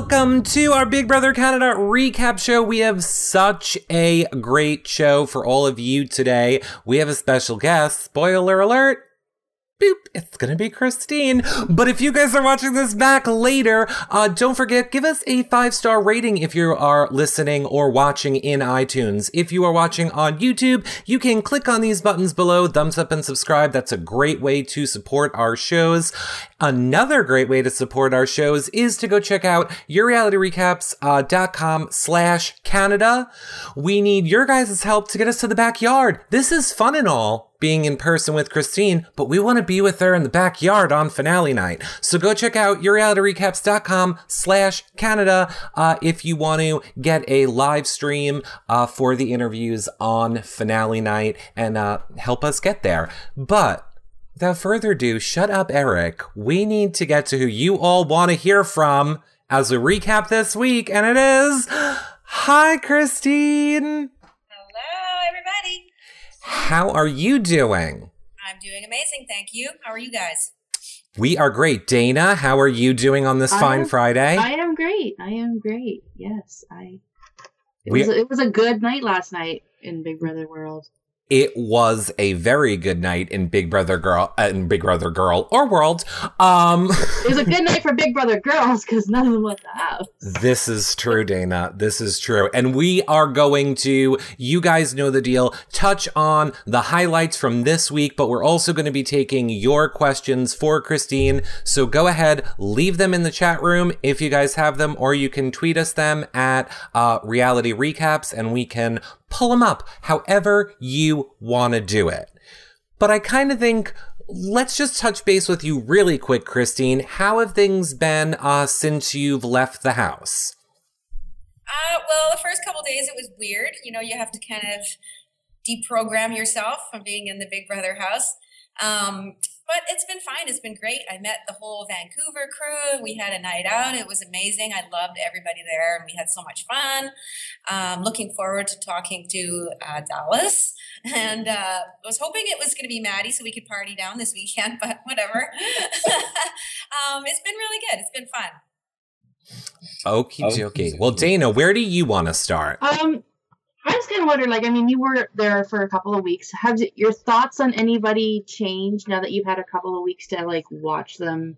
welcome to our Big Brother Canada recap show. We have such a great show for all of you today. We have a special guest. Spoiler alert boop, it's gonna be Christine. But if you guys are watching this back later, uh, don't forget, give us a five star rating if you are listening or watching in iTunes. If you are watching on YouTube, you can click on these buttons below, thumbs up and subscribe. That's a great way to support our shows. Another great way to support our shows is to go check out yourrealityrecaps.com uh, slash Canada. We need your guys' help to get us to the backyard. This is fun and all, being in person with Christine, but we want to be with her in the backyard on finale night. So go check out yourrealityrecaps.com slash Canada uh, if you want to get a live stream uh, for the interviews on finale night and uh, help us get there. But without further ado, shut up, Eric. We need to get to who you all want to hear from as we recap this week, and it is Hi, Christine. How are you doing? I'm doing amazing, thank you. How are you guys? We are great. Dana, how are you doing on this fine am, Friday? I am great. I am great. Yes, I. It we, was it was a good night last night in Big Brother World it was a very good night in Big Brother Girl uh, in Big Brother Girl or World. Um, it was a good night for Big Brother Girls because none of them left the house. This is true, Dana. This is true, and we are going to. You guys know the deal. Touch on the highlights from this week, but we're also going to be taking your questions for Christine. So go ahead, leave them in the chat room if you guys have them, or you can tweet us them at uh, Reality Recaps, and we can pull them up however you want to do it. But I kind of think let's just touch base with you really quick, Christine. How have things been uh, since you've left the house? Uh, well, the first couple days it was weird. You know, you have to kind of deprogram yourself from being in the Big Brother house. Um, but it's been fine. It's been great. I met the whole Vancouver crew. We had a night out. It was amazing. I loved everybody there, and we had so much fun. Um, looking forward to talking to uh, Dallas, and uh, was hoping it was going to be Maddie so we could party down this weekend. But whatever. um, it's been really good. It's been fun. Okay, okay. Well, Dana, where do you want to start? Um, I was kind of wondering, like, I mean, you were there for a couple of weeks. Have your thoughts on anybody changed now that you've had a couple of weeks to like watch them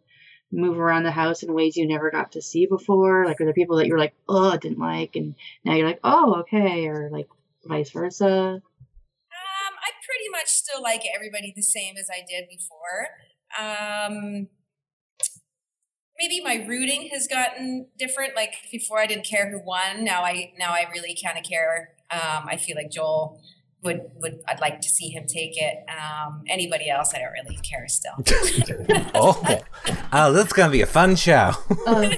move around the house in ways you never got to see before? Like, are there people that you're like, oh, I didn't like, and now you're like, oh, okay, or like vice versa? Um, I pretty much still like everybody the same as I did before. Um, maybe my rooting has gotten different. Like before, I didn't care who won. Now I now I really kind of care um, I feel like Joel would would I'd like to see him take it. Um, anybody else, I don't really care still. oh, oh, this is gonna be a fun show. uh,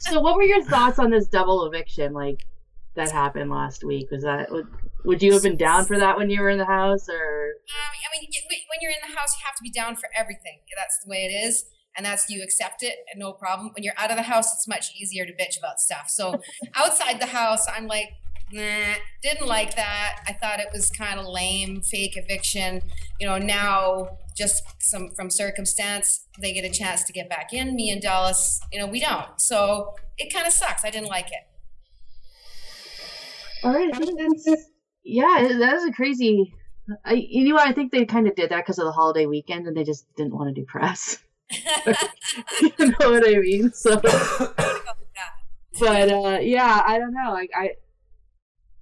so, what were your thoughts on this double eviction? Like that happened last week. Was that would, would you have been down for that when you were in the house, or? Um, I mean, when you're in the house, you have to be down for everything. That's the way it is and that's you accept it and no problem. When you're out of the house, it's much easier to bitch about stuff. So outside the house, I'm like, nah, didn't like that. I thought it was kind of lame, fake eviction. You know, now just some from circumstance, they get a chance to get back in. Me and Dallas, you know, we don't. So it kind of sucks. I didn't like it. All right, yeah, that was a crazy. I, you know, I think they kind of did that because of the holiday weekend, and they just didn't want to do press. you know what I mean? So, but uh, yeah, I don't know. Like I,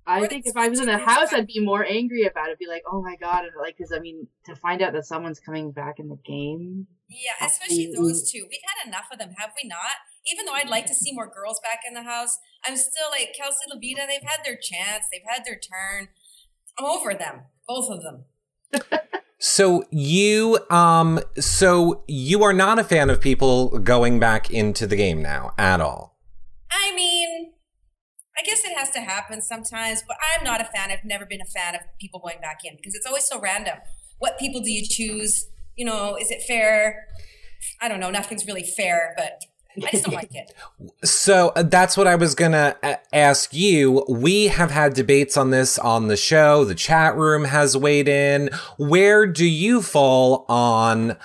I think if I was in a house, I'd be more angry about it. Be like, oh my god, and like, because I mean, to find out that someone's coming back in the game. Yeah, especially those two. We've had enough of them, have we not? Even though I'd like to see more girls back in the house, I'm still like Kelsey Loveita. They've had their chance. They've had their turn. I'm over them, both of them. So you um so you are not a fan of people going back into the game now at all. I mean, I guess it has to happen sometimes, but I'm not a fan. I've never been a fan of people going back in because it's always so random. What people do you choose? You know, is it fair? I don't know. Nothing's really fair, but I just don't like it. So uh, that's what I was gonna uh, ask you. We have had debates on this on the show. The chat room has weighed in. Where do you fall on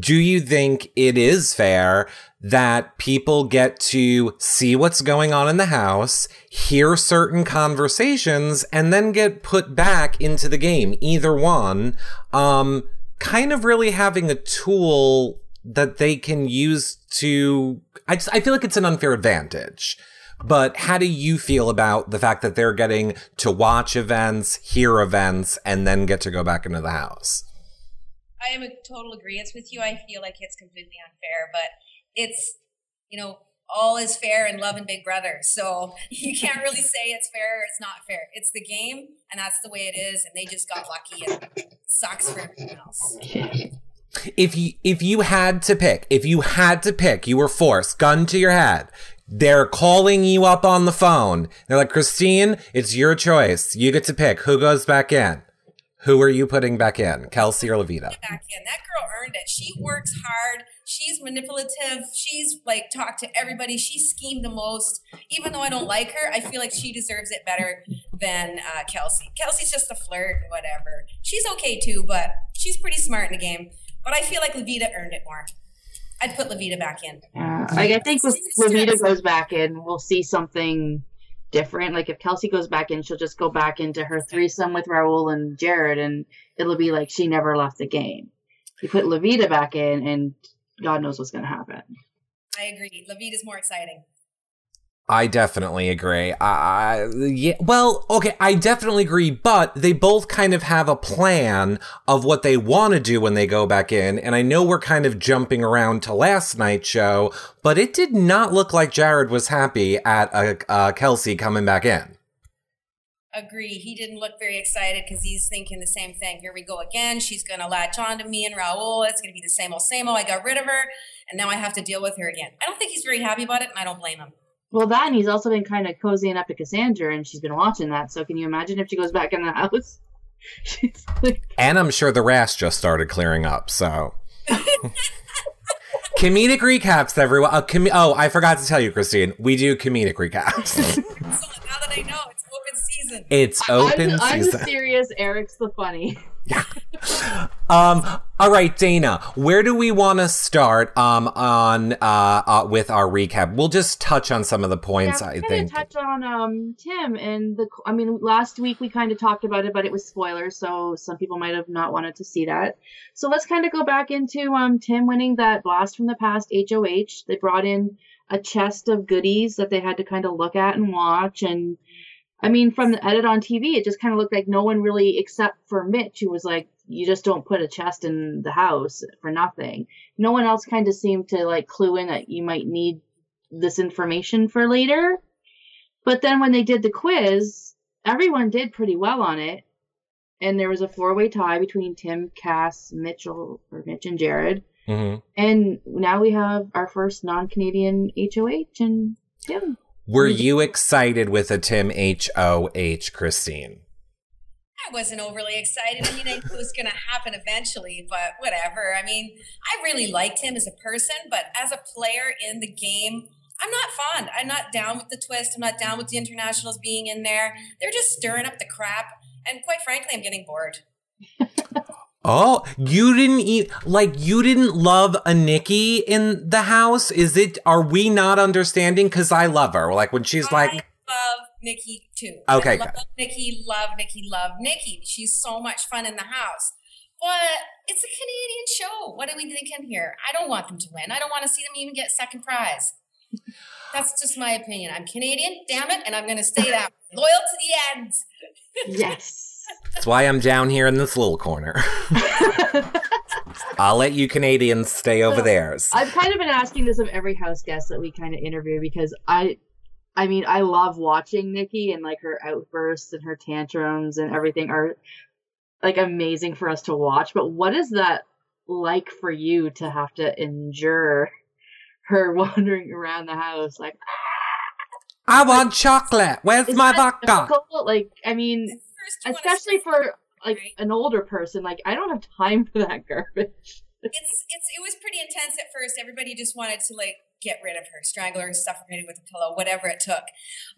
do you think it is fair that people get to see what's going on in the house, hear certain conversations, and then get put back into the game? Either one, um, kind of really having a tool that they can use to. I just I feel like it's an unfair advantage. But how do you feel about the fact that they're getting to watch events, hear events, and then get to go back into the house? I am a total agreement with you. I feel like it's completely unfair, but it's, you know, all is fair in love and Big Brother. So you can't really say it's fair or it's not fair. It's the game, and that's the way it is. And they just got lucky, and sucks for everyone else. If you if you had to pick, if you had to pick, you were forced, gun to your head. They're calling you up on the phone. They're like, Christine, it's your choice. You get to pick who goes back in. Who are you putting back in, Kelsey or Loveita? Back in. That girl earned it. She works hard. She's manipulative. She's like talked to everybody. She schemed the most. Even though I don't like her, I feel like she deserves it better than uh, Kelsey. Kelsey's just a flirt, whatever. She's okay too, but she's pretty smart in the game. But I feel like Loveita earned it more. I'd put Loveita back in. Yeah, like I think if Loveita goes back in, we'll see something different. Like if Kelsey goes back in, she'll just go back into her threesome with Raul and Jared, and it'll be like she never left the game. You put Loveita back in, and God knows what's going to happen. I agree. Loveita's more exciting. I definitely agree. I, yeah, well, okay, I definitely agree, but they both kind of have a plan of what they want to do when they go back in. And I know we're kind of jumping around to last night's show, but it did not look like Jared was happy at uh, uh, Kelsey coming back in. Agree. He didn't look very excited because he's thinking the same thing. Here we go again. She's going to latch on to me and Raul. It's going to be the same old, same old. I got rid of her, and now I have to deal with her again. I don't think he's very happy about it, and I don't blame him. Well, that and he's also been kind of cozying up to Cassandra, and she's been watching that. So can you imagine if she goes back in the house? like... And I'm sure the rest just started clearing up. So. comedic recaps, everyone. Uh, com- oh, I forgot to tell you, Christine. We do comedic recaps. It's open I'm, season. I'm serious. Eric's the funny. Yeah. um. All right, Dana. Where do we want to start? Um. On. Uh, uh. With our recap, we'll just touch on some of the points. yeah, I think. touch on um Tim and the. I mean, last week we kind of talked about it, but it was spoilers, so some people might have not wanted to see that. So let's kind of go back into um Tim winning that blast from the past HOH. They brought in a chest of goodies that they had to kind of look at and watch and I mean, from the edit on TV, it just kind of looked like no one really, except for Mitch, who was like, you just don't put a chest in the house for nothing. No one else kind of seemed to like clue in that you might need this information for later. But then when they did the quiz, everyone did pretty well on it. And there was a four way tie between Tim, Cass, Mitchell, or Mitch and Jared. Mm-hmm. And now we have our first non Canadian HOH and Tim. Were mm-hmm. you excited with a Tim H O H, Christine? I wasn't overly excited. I mean, I knew it was going to happen eventually, but whatever. I mean, I really liked him as a person, but as a player in the game, I'm not fond. I'm not down with the twist. I'm not down with the internationals being in there. They're just stirring up the crap. And quite frankly, I'm getting bored. Oh, you didn't eat like you didn't love a Nikki in the house? Is it are we not understanding cuz I love her. Like when she's I like love Nikki too. Okay. I love Nikki, love Nikki, love Nikki. She's so much fun in the house. But it's a Canadian show. What are we thinking here? I don't want them to win. I don't want to see them even get second prize. That's just my opinion. I'm Canadian, damn it, and I'm going to stay that loyal to the end. Yes. That's why I'm down here in this little corner. I'll let you Canadians stay over there. I've kind of been asking this of every house guest that we kind of interview because I I mean, I love watching Nikki and like her outbursts and her tantrums and everything are like amazing for us to watch. But what is that like for you to have to endure her wandering around the house like I ah! want chocolate. Where's my vodka? difficult? Like, I mean, You especially for like Right. an older person, like I don't have time for that garbage. it's it's it was pretty intense at first. Everybody just wanted to like get rid of her, strangle her, suffocate her with a pillow, whatever it took.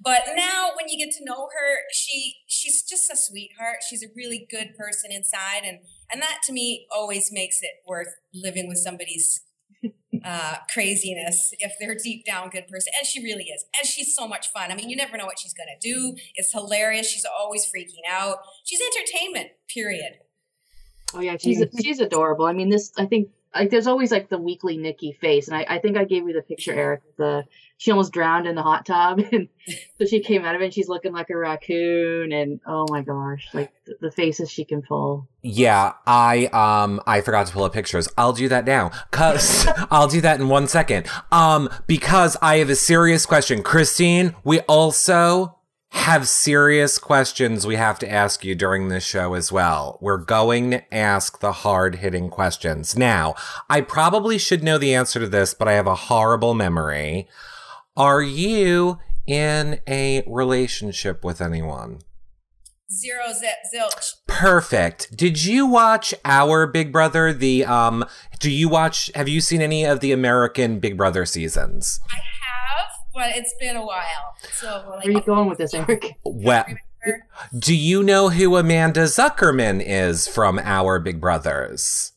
But now, when you get to know her, she she's just a sweetheart. She's a really good person inside, and and that to me always makes it worth living with somebody's uh, craziness if they're deep down good person. And she really is. And she's so much fun. I mean, you never know what she's going to do. It's hilarious. She's always freaking out. She's entertainment, period. Oh yeah, she's she's adorable. I mean, this I think like there's always like the weekly Nikki face, and I, I think I gave you the picture, Eric. The she almost drowned in the hot tub, and so she came out of it. and She's looking like a raccoon, and oh my gosh, like the, the faces she can pull. Yeah, I um I forgot to pull up pictures. I'll do that now. Cause I'll do that in one second. Um because I have a serious question. Christine, we also have serious questions we have to ask you during this show as well. We're going to ask the hard hitting questions. Now, I probably should know the answer to this, but I have a horrible memory. Are you in a relationship with anyone? Zero zip zilch. Perfect. Did you watch our Big Brother? The um do you watch have you seen any of the American Big Brother seasons? I have, but it's been a while. So like, Where are you going with this, Eric? Well, do you know who Amanda Zuckerman is from our Big Brothers?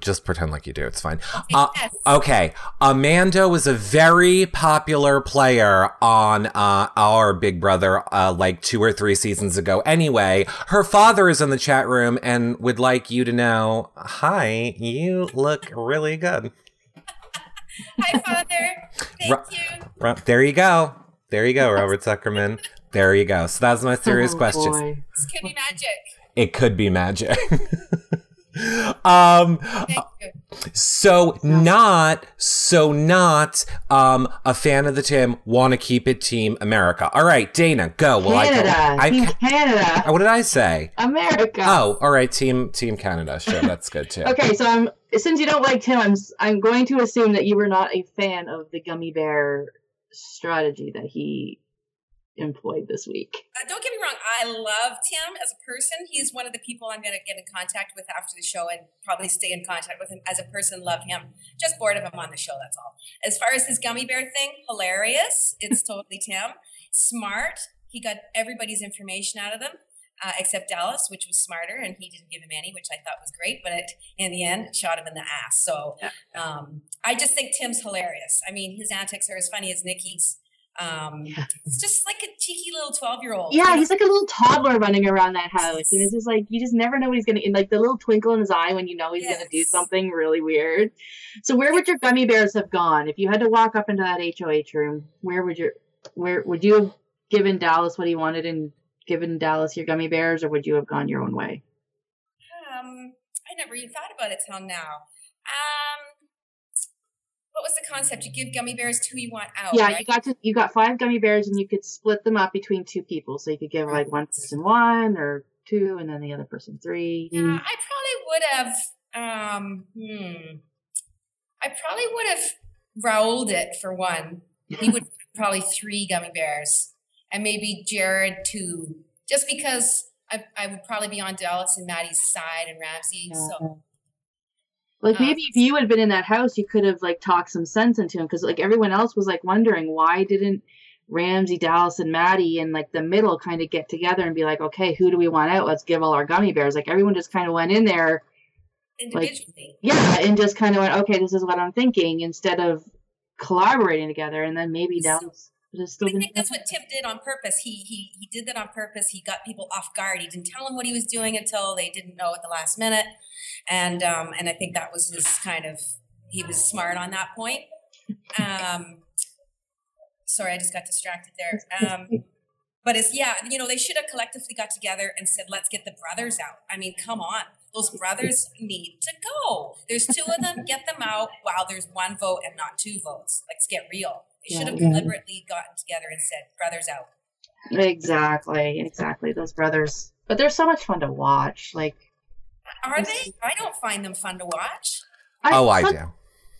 Just pretend like you do. It's fine. Uh, yes. okay. Amanda was a very popular player on uh, our Big Brother uh, like two or three seasons ago. Anyway, her father is in the chat room and would like you to know hi, you look really good. Hi, Father. Thank Ru- you. Ru- There you go. There you go, Robert Zuckerman. There you go. So that's my serious Oh, question. boy. This could be magic. It could be magic. um so not so not um a fan of the team. want to keep it team America. All right, Dana, go. Well, Canada, I, Team I, Canada, what did I say? America. Oh, all right, team team Canada. Sure, that's good too. Okay, so I'm since you don't like Tim, I'm I'm going to assume that you were not a fan of the gummy bear strategy that he employed this week. Uh, don't get me wrong. I love Tim as a person. He's one of the people I'm going to get in contact with after the show and probably stay in contact with him as a person. Love him. Just bored of him on the show. That's all. As far as his gummy bear thing, hilarious. It's totally Tim. Smart. He got everybody's information out of them. Uh, except Dallas, which was smarter, and he didn't give him any, which I thought was great. But it, in the end, shot him in the ass. So um, I just think Tim's hilarious. I mean, his antics are as funny as Nikki's. Um, Yeah. It's just like a cheeky little twelve-year-old. Yeah, he's like a little toddler running around that house, and it's just like you just never know what he's gonna. And like the little twinkle in his eye when you know he's gonna do something really weird. So where would your gummy bears have gone if you had to walk up into that HOH room? Where would your where would you have given Dallas what he wanted and given Dallas your gummy bears, or would you have gone your own way? Um, I never even thought about it till now. Was the concept? You give gummy bears to who you want out. yeah, right? you got to you got five gummy bears, and you could split them up between two people. So you could give like one person one or two, and then the other person three. Yeah, I probably would have. Um, hmm. I probably would have rolled it for one. He would probably three gummy bears, and maybe Jared two, just because I, I would probably be on Dallas and Maddie's side and Ramsey. So Like maybe if you had been in that house, you could have like talked some sense into him because like everyone else was like wondering why didn't Ramsey, Dallas, and Maddie and like the middle kind of get together and be like, okay, who do we want out? Let's give all our gummy bears. Like everyone just kind of went in there, individually, yeah, and just kind of went, okay, this is what I'm thinking instead of collaborating together. And then maybe So- Dallas I think that's what Tim did on purpose. He he he did that on purpose. He got people off guard. He didn't tell them what he was doing until they didn't know at the last minute, and um, and I think that was his kind of he was smart on that point. Um, sorry, I just got distracted there. Um, but it's yeah, you know, they should have collectively got together and said, "Let's get the brothers out." I mean, come on, those brothers need to go. There's two of them. Get them out while there's one vote and not two votes. Let's get real. They should have Yeah. deliberately gotten together and said, "Brothers out." Exactly, exactly. Those brothers, but they're so much fun to watch. Like, Are they? I don't find them fun to watch. Oh, I do.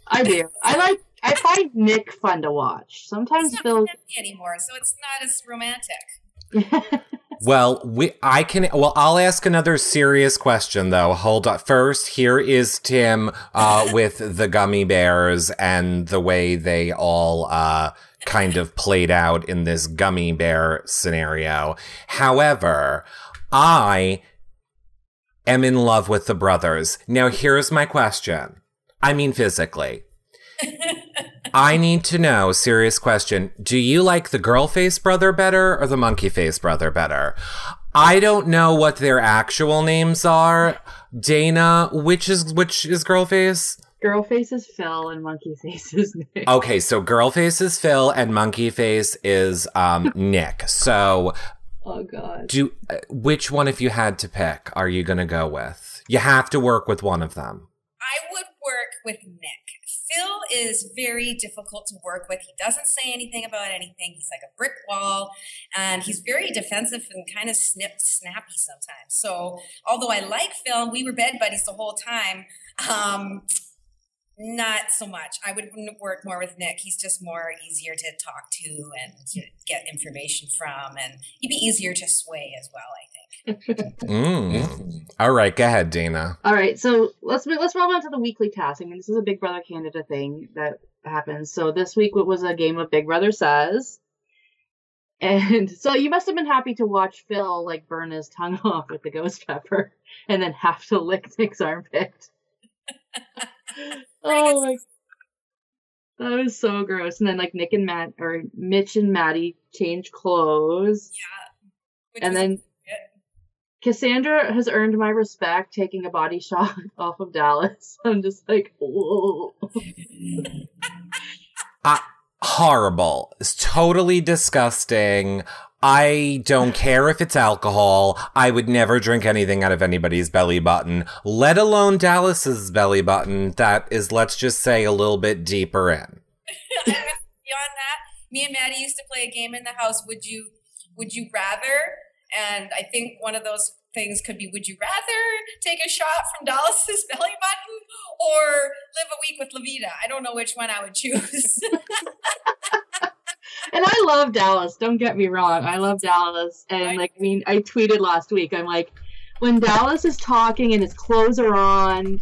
I do. I like. I find Nick fun to watch. Sometimes It's not they'll. romantic anymore, so it's not as romantic. Well, we I can well I'll ask another serious question though. Hold on. First, here is Tim uh with the gummy bears and the way they all uh kind of played out in this gummy bear scenario. However, I am in love with the brothers. Now here's my question. I mean physically. I need to know, serious question. Do you like the girl face brother better or the monkey face brother better? I don't know what their actual names are. Dana, which is which is girl face? Girl face is Phil and monkey face is Nick. Okay, so girl face is Phil and monkey face is um Nick. So Oh god. do uh, which one if you had to pick are you going to go with? You have to work with one of them. I would work with Nick. Phil is very difficult to work with. He doesn't say anything about anything. He's like a brick wall, and he's very defensive and kind of snip, snappy sometimes. So, although I like Phil, we were bed buddies the whole time, um, not so much. I would work more with Nick. He's just more easier to talk to and to get information from, and he'd be easier to sway as well. I think. Mm. All right, go ahead, Dana. All right, so let's let's roll on to the weekly task. I mean, this is a Big Brother Canada thing that happens. So this week it was a game of Big Brother Says, and so you must have been happy to watch Phil like burn his tongue off with the ghost pepper, and then have to lick Nick's armpit. oh my. That was so gross. And then like Nick and Matt or Mitch and Maddie change clothes. Which and was- then Cassandra has earned my respect taking a body shot off of Dallas. I'm just like, whoa. Ah, horrible. It's totally disgusting. I don't care if it's alcohol. I would never drink anything out of anybody's belly button, let alone Dallas's belly button that is, let's just say, a little bit deeper in. Beyond that, me and Maddie used to play a game in the house. Would you would you rather? And I think one of those things could be would you rather take a shot from Dallas's belly button or live a week with Loveita? I don't know which one I would choose. And I love Dallas. Don't get me wrong. I love Dallas. And like, I mean, I tweeted last week. I'm like, when Dallas is talking and his clothes are on,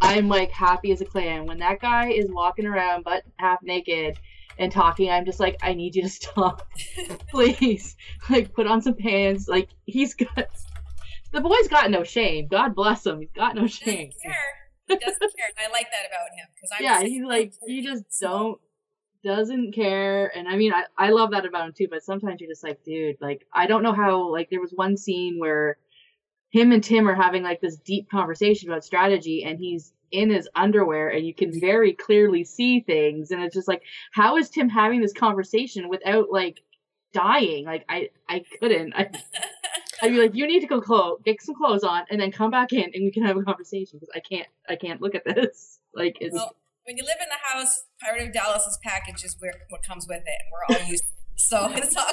I'm like happy as a clam. When that guy is walking around butt half naked and talking, I'm just like, I need you to stop, please. Like, put on some pants. Like, he's got the boy's got no shame. God bless him. He's got no He shame. doesn't care. He doesn't care. I like that about him because I'm yeah, he's like he oh, just don't doesn't care. And i mean I, I love that about him too but sometimes you're just like dude like i don't know how like there was one scene where him and tim are having like this deep conversation about strategy and he's in his underwear and you can very clearly see things. And it's just like how is tim having this conversation without like dying? Like i i couldn't. I, i'd be like you need to go clothes get some clothes on and then come back in and we can have a conversation because i can't i can't look at this. Like it's Well, when you live in the house, part of Dallas's package is where what comes with it, and we're all used. So it's all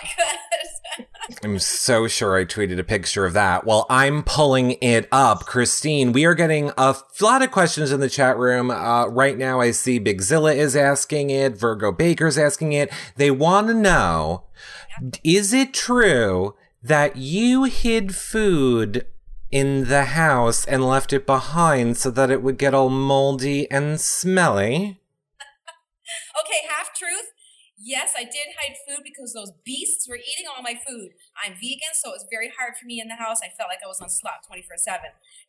good. I'm so sure I tweeted a picture of that. While I'm pulling it up, Christine, we are getting a lot of questions in the chat room. Uh, right now, I see Bigzilla is asking it, Virgo Baker's asking it. They want to know is it true that you hid food in the house and left it behind so that it would get all moldy and smelly? Okay, half truth. Yes, I did hide food because those beasts were eating all my food. I'm vegan, so it was very hard for me in the house. I felt like I was on slop 24 7.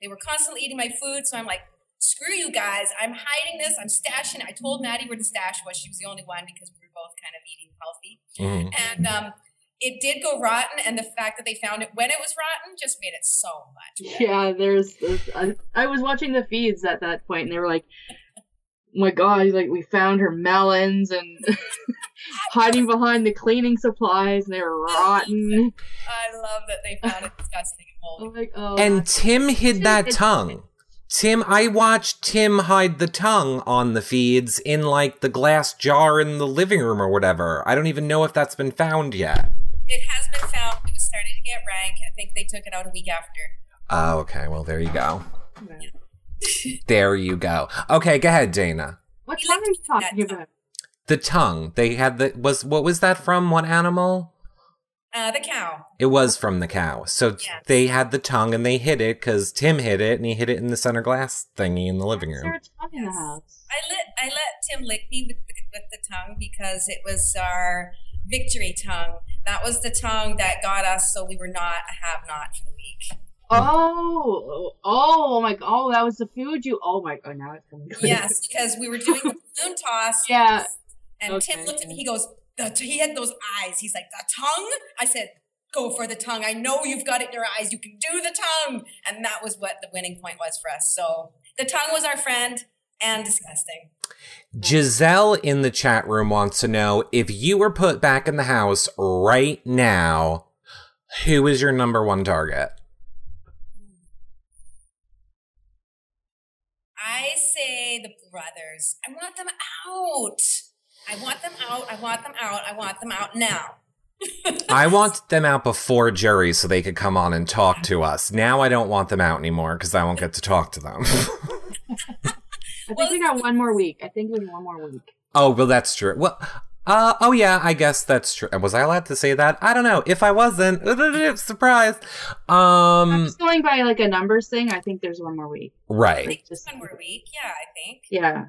They were constantly eating my food, so I'm like, screw you guys. I'm hiding this. I'm stashing it. I told Maddie where the stash was. She was the only one because we were both kind of eating healthy. Mhm. And um, it did go rotten, and the fact that they found it when it was rotten just made it so much. better. Yeah, there's. there's I, I was watching the feeds at that point, and they were like, "Oh "My God!" Like we found her melons and hiding behind the cleaning supplies, and they were rotten. I love that they found it disgusting and I'm moldy. like, oh, And Tim hid that It's- tongue. Tim, I watched Tim hide the tongue on the feeds in like the glass jar in the living room or whatever. I don't even know if that's been found yet. It has been found. It was starting to get rank. I think they took it out a week after. Oh, okay. Well, there you go. Yeah. There you go. Okay, go ahead, Dana. what We tongue are you to do that talking about? The tongue. They had the was what was that from? What animal? Uh, the cow. It was from the cow. So Yeah. they had the tongue and they hid it because Tim hid it and he hid it in the center glass thingy in the living room. a tongue in the Yes. house? I let I let Tim lick me with the, with the tongue because it was our victory tongue. That was the tongue that got us, so we were not a have not for the week. Oh, oh, oh my! Oh, that was the food you. Oh my! Oh, now it's coming. Yes, because we were doing the balloon toss. Yeah. And Tim Okay. looked at me. He goes, the, he had those eyes. He's like, the tongue? I said, go for the tongue. I know you've got it in your eyes. You can do the tongue. And that was what the winning point was for us. So the tongue was our friend and disgusting. Giselle in the chat room wants to know if you were put back in the house right now, who is your number one target? I say the brothers. I want them out. I want them out. I want them out. I want them out now. I want them out before jury so they could come on and talk to us. Now I don't want them out anymore because I won't get to talk to them. I think we got one more week. I think we have one more week. oh, well, that's true. Well, uh, oh yeah, I guess that's true. Was I allowed to say that? I don't know. If I wasn't, surprise. I'm Um, just going by like a numbers thing. I think there's one more week. I right. think Just- one more week. Yeah, I think. Yeah.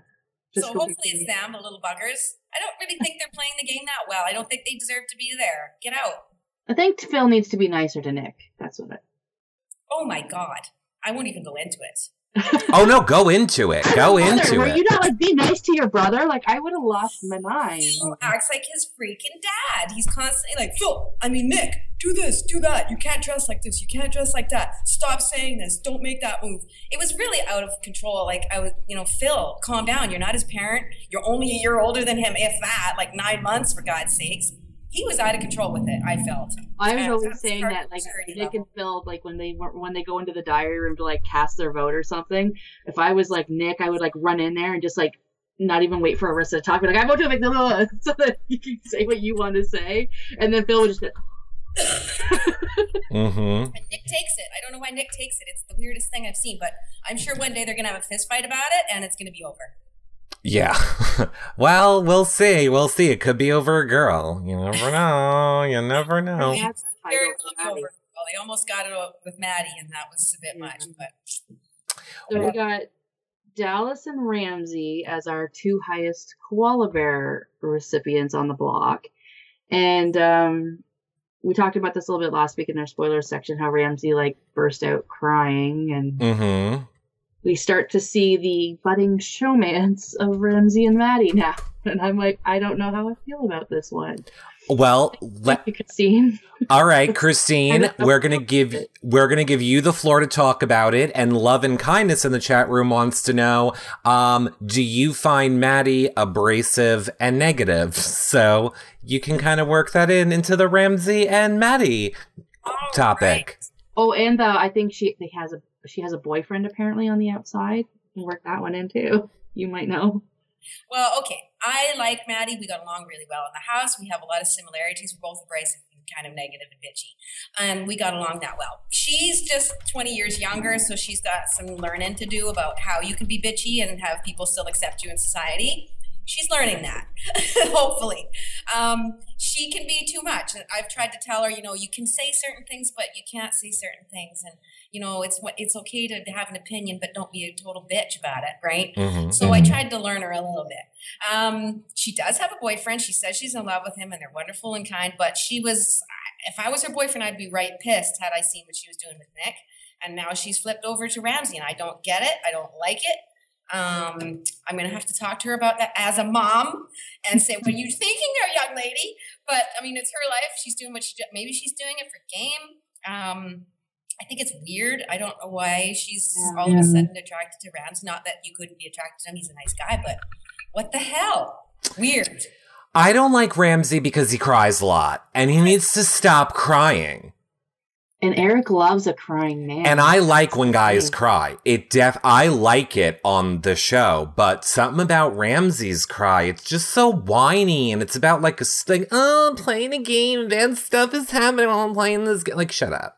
Just so hopefully between- it's them, the little buggers. I don't really think they're playing the game that well. I don't think they deserve to be there. Get out. I think Phil needs to be nicer to Nick. That's what it. Oh my god. I won't even go into it. Oh no, go into it. Go Brother, into were it. you not like be nice to your brother? Like I would have lost my mind. Phil acts like his freaking dad. He's constantly like, Phil, I mean, Nick, do this, do that. You can't dress like this. You can't dress like that. Stop saying this. Don't make that move. It was really out of control. Like, I was, you know, Phil, calm down. You're not his parent. You're only a year older than him, if that, like nine months, for God's sakes. He was out of control with it, I felt. I was always saying that like maturity Nick level. and Phil, like when they when they go into the diary room to like cast their vote or something. If I was like Nick, I would like run in there and just like not even wait for Arisa to talk, but like I vote to make blah, blah, blah," so that you can say what you want to say, and then Phil would just go, Mm-hmm. And Nick takes it. I don't know why Nick takes it. It's the weirdest thing I've seen, but I'm sure one day they're going to have a fist fight about it and it's going to be over. Yeah. well, we'll see. We'll see. It could be over a girl. You never know. You never know. "That's the Very title well for Maddie." over. Well, they almost got it with Maddie, and that was a bit much. Mhm. But So we got Dallas and Ramsey as our two highest koala bear recipients on the block. And um, we talked about this a little bit last week in our spoilers section how Ramsey like burst out crying and Mm-hmm. We start to see the budding showmance of Ramsey and Maddie now. And I'm like, I don't know how I feel about this one. Well, let, Christine. all right, Christine, we're gonna give we're gonna give you the floor to talk about it. And love and kindness in the chat room wants to know: um, Do you find Maddie abrasive and negative? So you can kind of work that in into the Ramsey and Maddie All topic. right. Oh, and uh, I think she has a she has a boyfriend apparently on the outside. You work that one in too. You might know. Well, okay. I like Maddie. We got along really well in the house. We have a lot of similarities. We're both abrasive and kind of negative and bitchy. And we got along that well. She's just 20 years younger, so she's got some learning to do about how you can be bitchy and have people still accept you in society. She's learning that, hopefully. Um, she can be too much. I've tried to tell her, you know, you can say certain things, but you can't say certain things. And, you know, it's what it's okay to have an opinion, but don't be a total bitch about it, right? Mm-hmm. So I tried to learn her a little bit. Um, she does have a boyfriend. She says she's in love with him and they're wonderful and kind, but she was, if I was her boyfriend, I'd be right pissed had I seen what she was doing with Nick. And now she's flipped over to Ramsey and I don't get it. I don't like it. Um, I'm going to have to talk to her about that as a mom and say, what are you thinking there, young lady? But I mean, it's her life. She's doing what she, do- maybe she's doing it for game. Um, I think it's weird. I don't know why she's Yeah. all of a sudden attracted to Rams. Not that you couldn't be attracted to him; he's a nice guy, but what the hell? Weird. I don't like Ramsey because he cries a lot, and he needs to stop crying. And Eric loves a crying man. And I like when guys cry. It def I like it on the show, but something about Ramsey's cry, it's just so whiny and it's about like a s- like, oh, I'm playing a game, bad stuff is happening while I'm playing this game. Like, shut up.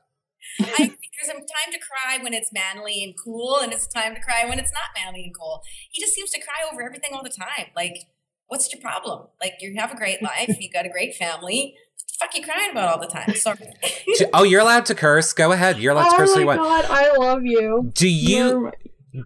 I think there's a time to cry when it's manly and cool, and it's a time to cry when it's not manly and cool. He just seems to cry over everything all the time. Like, what's your problem? Like, you have a great life, you got a great family. fuck you crying about all the time? Sorry. oh, you're allowed to curse. Go ahead. You're allowed to curse. Oh my you want. god, I love you. Do you You're-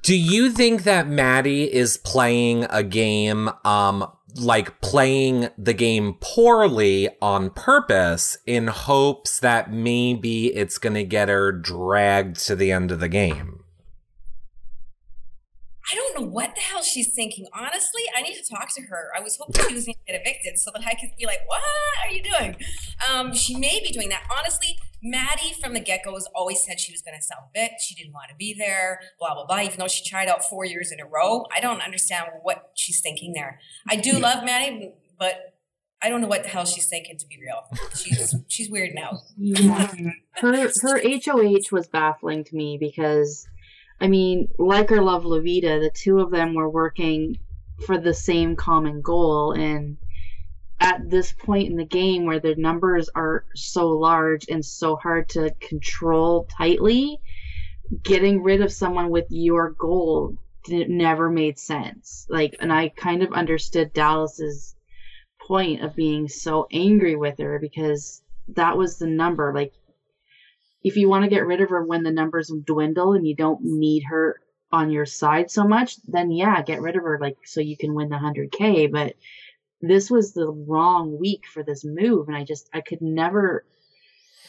do you think that Maddie is playing a game um like playing the game poorly on purpose in hopes that maybe it's going to get her dragged to the end of the game? I don't know what the hell she's thinking. Honestly, I need to talk to her. I was hoping she was going to get evicted so that I could be like, "What are you doing?" Um, she may be doing that. Honestly, Maddie from the get go has always said she was going to self evict. She didn't want to be there. Blah blah blah. Even though she tried out four years in a row, I don't understand what she's thinking there. I do love Maddie, but I don't know what the hell she's thinking. To be real, she's she's weird now. Yeah. her her HOH was baffling to me because I mean, like or love Loveita, the two of them were working for the same common goal and at this point in the game where the numbers are so large and so hard to control tightly, getting rid of someone with your goal never made sense. Like, and I kind of understood Dallas's point of being so angry with her because that was the number. Like, if you want to get rid of her when the numbers dwindle and you don't need her on your side so much, then yeah, get rid of her, like, so you can win the 100K. But this was the wrong week for this move. And I just, I could never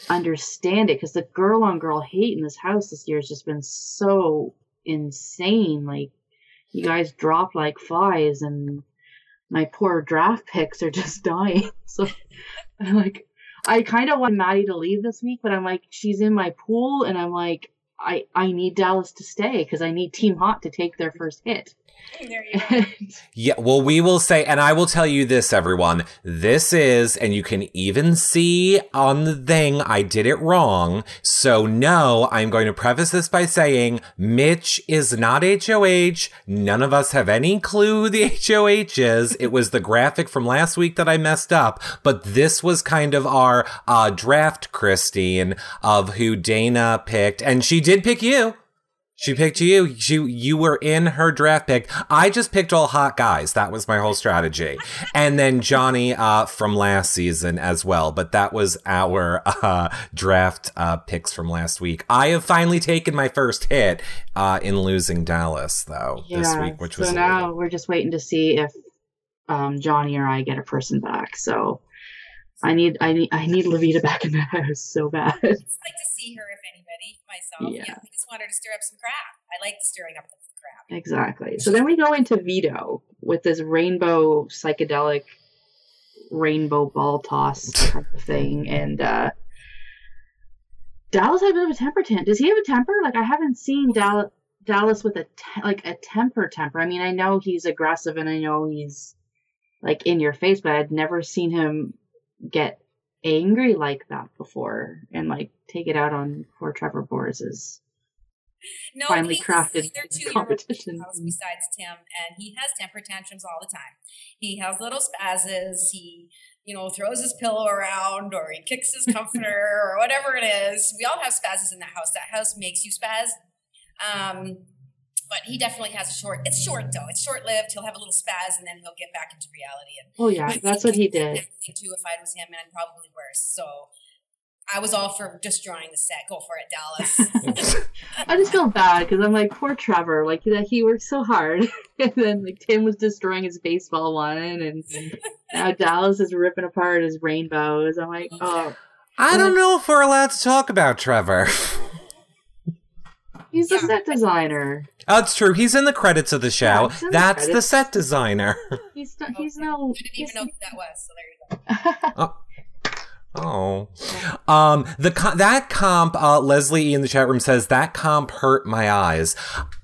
understand it because the girl on girl hate in this house this year has just been so insane. Like, you guys drop like flies and my poor draft picks are just dying. So I'm like, I kind of want Maddie to leave this week, but I'm like, she's in my pool, and I'm like, I I need Dallas to stay because I need Team Hot to take their first hit. Yeah, well, we will say, and I will tell you this, everyone. This is, and you can even see on the thing, I did it wrong. So, no, I'm going to preface this by saying Mitch is not HOH. None of us have any clue who the HOH is. It was the graphic from last week that I messed up, but this was kind of our uh, draft, Christine, of who Dana picked, and she did pick you. She picked you. She, you were in her draft pick. I just picked all hot guys. That was my whole strategy. And then Johnny uh, from last season as well. But that was our uh, draft uh, picks from last week. I have finally taken my first hit uh, in losing Dallas, though, this week, which was so a now we're just waiting to see if um, Johnny or I get a person back. So I need I need I need Loveita back in the house so bad. I'd like to see her, if anybody, myself. Yeah. Yeah. I just want her to stir up some crap. I like the stirring up of the crap. Exactly. So then we go into Veto with this rainbow psychedelic rainbow ball toss type of thing. And uh Dallas had a bit of a temper tantrum. Does he have a temper? Like I haven't seen Dallas Dallas with a te- like a temper temper. I mean, I know he's aggressive and I know he's like in your face, but I'd never seen him get angry like that before and like take it out on poor Trevor Boris's No, finally he's crafted competition. besides Tim, and he has temper tantrums all the time. He has little spazzes. He, you know, throws his pillow around, or he kicks his comforter, or whatever it is. We all have spazzes in that house. That house makes you spaz. Um, but he definitely has a short. It's short though. It's short lived. He'll have a little spaz, and then he'll get back into reality. And Oh yeah, that's what he did. Too, if I was him, and probably worse. So. I was all for destroying the set. Go for it, Dallas. I just feel bad because I'm like poor Trevor, like that he worked so hard, and then like Tim was destroying his baseball one, and now Dallas is ripping apart his rainbows. I'm like, oh, I don't know if we're allowed to talk about Trevor. He's the Yeah. set designer. Oh, it's true. He's in the credits of the show. Yeah, it's in the That's the set designer. He's not, he's Okay. no. didn't He's, even know who that was. So there you go. Oh, um, the that comp, uh, Leslie E in the chat room says that comp hurt my eyes.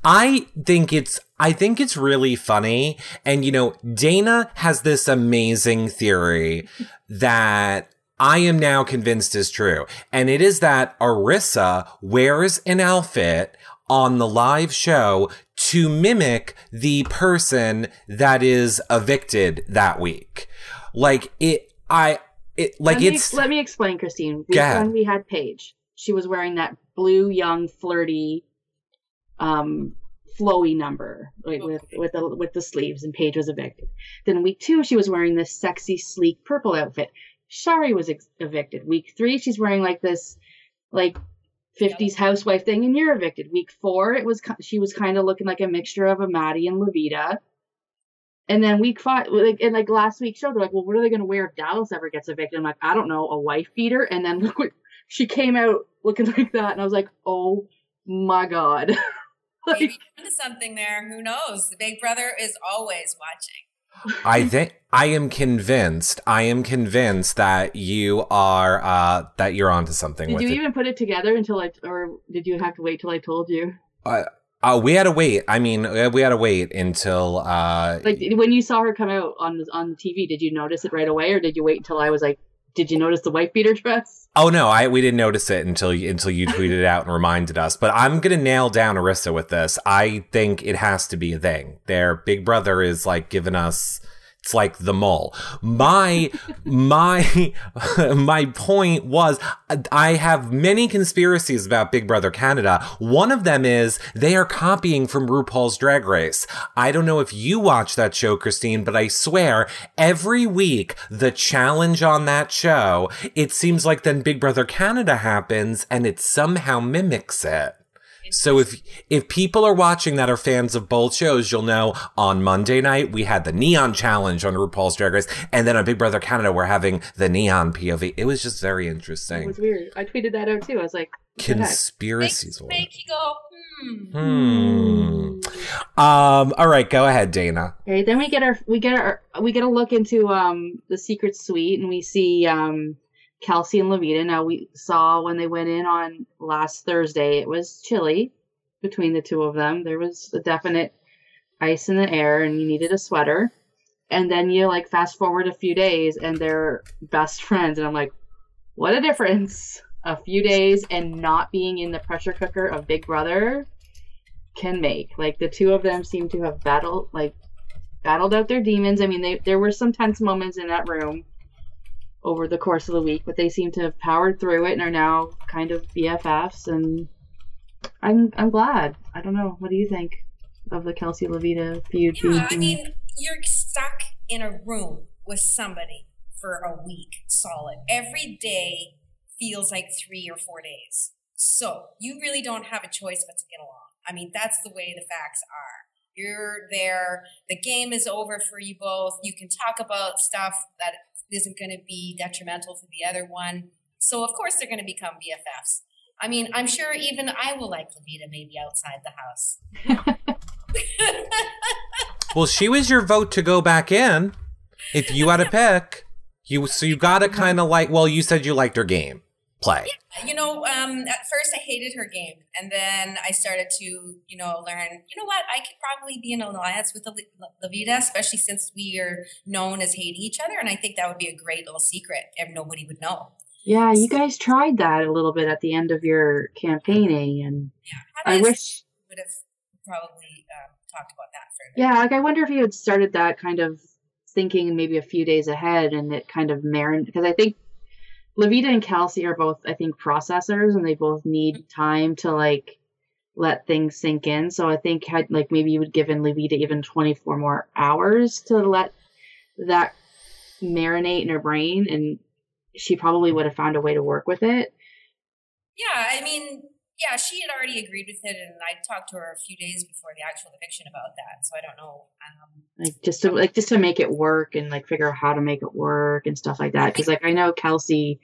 I think it's, I think it's really funny. And you know, Dana has this amazing theory that I am now convinced is true. And it is that Arisa wears an outfit on the live show to mimic the person that is evicted that week. Like it, I, it, like let me, it's, let me explain, Christine. Go ahead. When we had Paige, she was wearing that blue, young, flirty, um, flowy number like, with with the with the sleeves, and Paige was evicted. Then week two, she was wearing this sexy, sleek purple outfit. Shari was ex- evicted. Week three, she's wearing like this, like 50s housewife thing, and you're evicted. Week four, it was she was kind of looking like a mixture of a Maddie and Loveita. And then week five, like and like last week's show, they're like, well, what are they going to wear if Dallas ever gets evicted? I'm like, I don't know, a wife beater. And then look what she came out looking like that, and I was like, oh my god. like, Maybe something there. Who knows? The Big Brother is always watching. I think I am convinced. I am convinced that you are uh that you're onto something. Did you it. even put it together until I, or did you have to wait till I told you? Uh, uh, we had to wait. I mean, uh, we had to wait until uh like when you saw her come out on on TV. Did you notice it right away, or did you wait until I was like, "Did you notice the white beater dress?" Oh no, I we didn't notice it until you, until you tweeted it out and reminded us. But I'm gonna nail down Arisa with this. I think it has to be a thing. Their Big Brother is like giving us it's like the mall. My my my point was I have many conspiracies about Big Brother Canada. One of them is they are copying from RuPaul's Drag Race. I don't know if you watch that show, Christine, but I swear every week the challenge on that show, it seems like then Big Brother Canada happens and it somehow mimics it. So if if people are watching that are fans of both shows, you'll know on Monday night we had the Neon Challenge on RuPaul's Drag Race, and then on Big Brother Canada we're having the Neon POV. It was just very interesting. It was weird. I tweeted that out too. I was like, conspiracies. Make, make you go. Hmm. hmm. Um. All right. Go ahead, Dana. All right. Then we get our we get our we get a look into um the secret suite, and we see um Kelsey and Loveita. Now we saw when they went in on last Thursday, it was chilly between the two of them. There was a definite ice in the air, and you needed a sweater. And then you like fast forward a few days, and they're best friends, and I'm like, what a difference! A few days and not being in the pressure cooker of Big Brother can make. Like the two of them seem to have battled, like battled out their demons. I mean, they there were some tense moments in that room over the course of the week, but they seem to have powered through it and are now kind of BFFs. And I'm I'm glad. I don't know. What do you think of the Kelsey Loveita feud? Yeah, I mean, you're stuck in a room with somebody for a week solid. Every day feels like three or four days. So you really don't have a choice but to get along. I mean, that's the way the facts are. You're there. The game is over for you both. You can talk about stuff that isn't going to be detrimental to the other one. So of course they're going to become BFFs. I mean, I'm sure even I will like Loveita maybe outside the house. well, she was your vote to go back in. If you had a pick, you so you got to kind of like. Well, you said you liked her game play. Yeah, you know, um, at first I hated her game, and then I started to, you know, learn. You know what? I could probably be in an alliance with Loveita, especially since we are known as hating each other, and I think that would be a great little secret, and nobody would know. Yeah, you guys tried that a little bit at the end of your campaigning, and yeah, I wish would have probably uh, talked about that further. Yeah, like I wonder if you had started that kind of thinking maybe a few days ahead, and it kind of marinated because I think Loveita and Kelsey are both, I think, processors and they both need mm-hmm. time to like let things sink in. So I think had like maybe you would give in Loveita even 24 more hours to let that marinate in her brain and she probably would have found a way to work with it. Yeah, I mean, yeah, she had already agreed with it, and I talked to her a few days before the actual eviction about that. So I don't know. Um, like just to like just to make it work and like figure out how to make it work and stuff like that. Because like I know Kelsey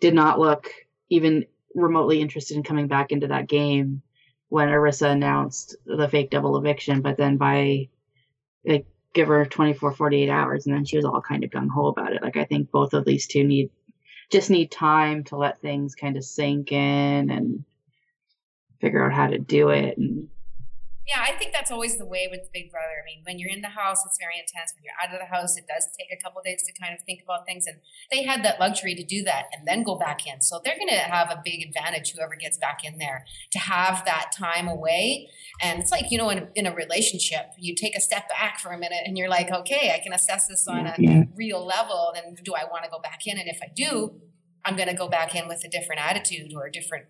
did not look even remotely interested in coming back into that game when Arisa announced the fake double eviction, but then by like give her 24 48 hours and then she was all kind of gung ho about it like i think both of these two need just need time to let things kind of sink in and figure out how to do it and yeah, I think that's always the way with Big Brother. I mean, when you're in the house, it's very intense. When you're out of the house, it does take a couple days to kind of think about things. And they had that luxury to do that and then go back in. So they're going to have a big advantage, whoever gets back in there, to have that time away. And it's like, you know, in a, in a relationship, you take a step back for a minute and you're like, okay, I can assess this on a yeah. real level. Then do I want to go back in? And if I do, I'm going to go back in with a different attitude or a different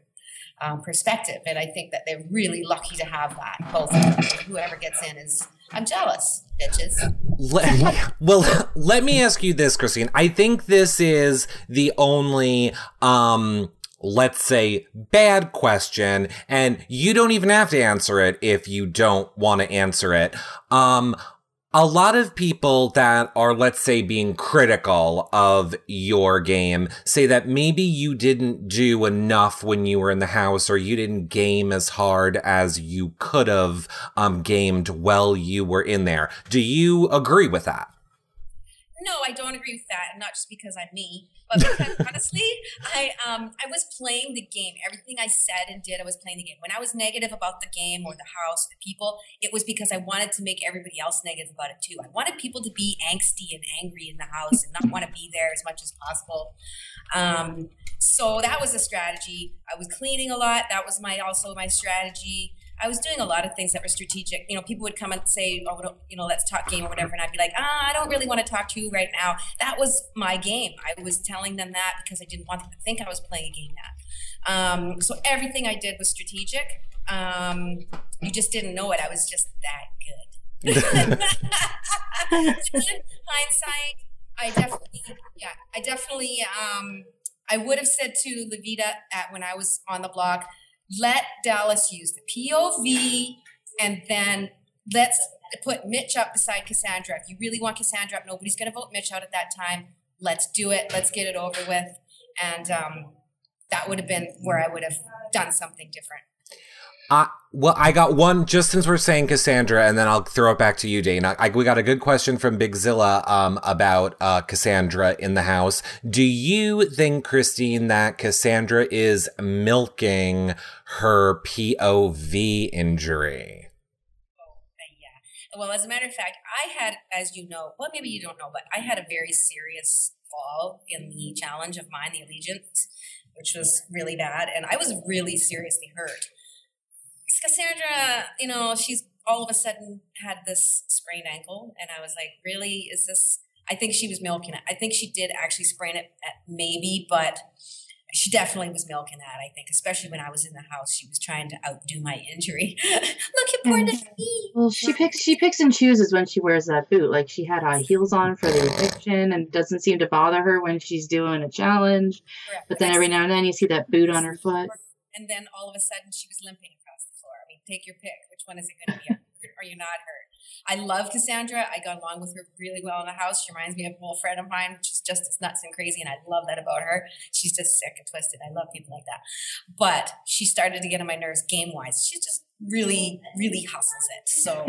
um, perspective. And I think that they're really lucky to have that. Whoever gets in is, I'm jealous, bitches. Let, well, let me ask you this, Christine. I think this is the only, um, let's say bad question and you don't even have to answer it if you don't want to answer it um a lot of people that are, let's say, being critical of your game say that maybe you didn't do enough when you were in the house or you didn't game as hard as you could have um, gamed while you were in there. Do you agree with that? No, I don't agree with that. Not just because I'm me, but because honestly, I um I was playing the game. Everything I said and did, I was playing the game. When I was negative about the game or the house, the people, it was because I wanted to make everybody else negative about it too. I wanted people to be angsty and angry in the house and not want to be there as much as possible. Um, so that was a strategy. I was cleaning a lot. That was my also my strategy. I was doing a lot of things that were strategic. You know, people would come and say, "Oh, you know, let's talk game or whatever," and I'd be like, "Ah, I don't really want to talk to you right now." That was my game. I was telling them that because I didn't want them to think I was playing a game. That. Um, so everything I did was strategic. Um, you just didn't know it. I was just that good. hindsight, I definitely, yeah, I definitely, um, I would have said to Loveita at when I was on the block let Dallas use the POV and then let's put Mitch up beside Cassandra. If you really want Cassandra up, nobody's going to vote Mitch out at that time. Let's do it. Let's get it over with. And um, that would have been where I would have done something different. Well, I got one just since we're saying Cassandra, and then I'll throw it back to you, Dana. I, we got a good question from Big Zilla um, about uh, Cassandra in the house. Do you think, Christine, that Cassandra is milking her POV injury? Oh, yeah. Well, as a matter of fact, I had, as you know, well, maybe you don't know, but I had a very serious fall in the challenge of mine, the Allegiance, which was really bad. And I was really seriously hurt. Cassandra, you know, she's all of a sudden had this sprained ankle, and I was like, really, is this? I think she was milking it. I think she did actually sprain it at maybe, but she definitely was milking that. I think, especially when I was in the house, she was trying to outdo my injury. Look at poor mm. me. Well, she picks she picks and chooses when she wears that boot. Like she had high heels on for the eviction, and doesn't seem to bother her when she's doing a challenge. Correct. But then every now and then you see that boot on her foot. And then all of a sudden she was limping take your pick. Which one is it going to be? Are you not hurt? I love Cassandra. I got along with her really well in the house. She reminds me of an old friend of mine, which is just as nuts and crazy. And I love that about her. She's just sick and twisted. I love people like that. But she started to get on my nerves game wise. She's just really really hustles it so.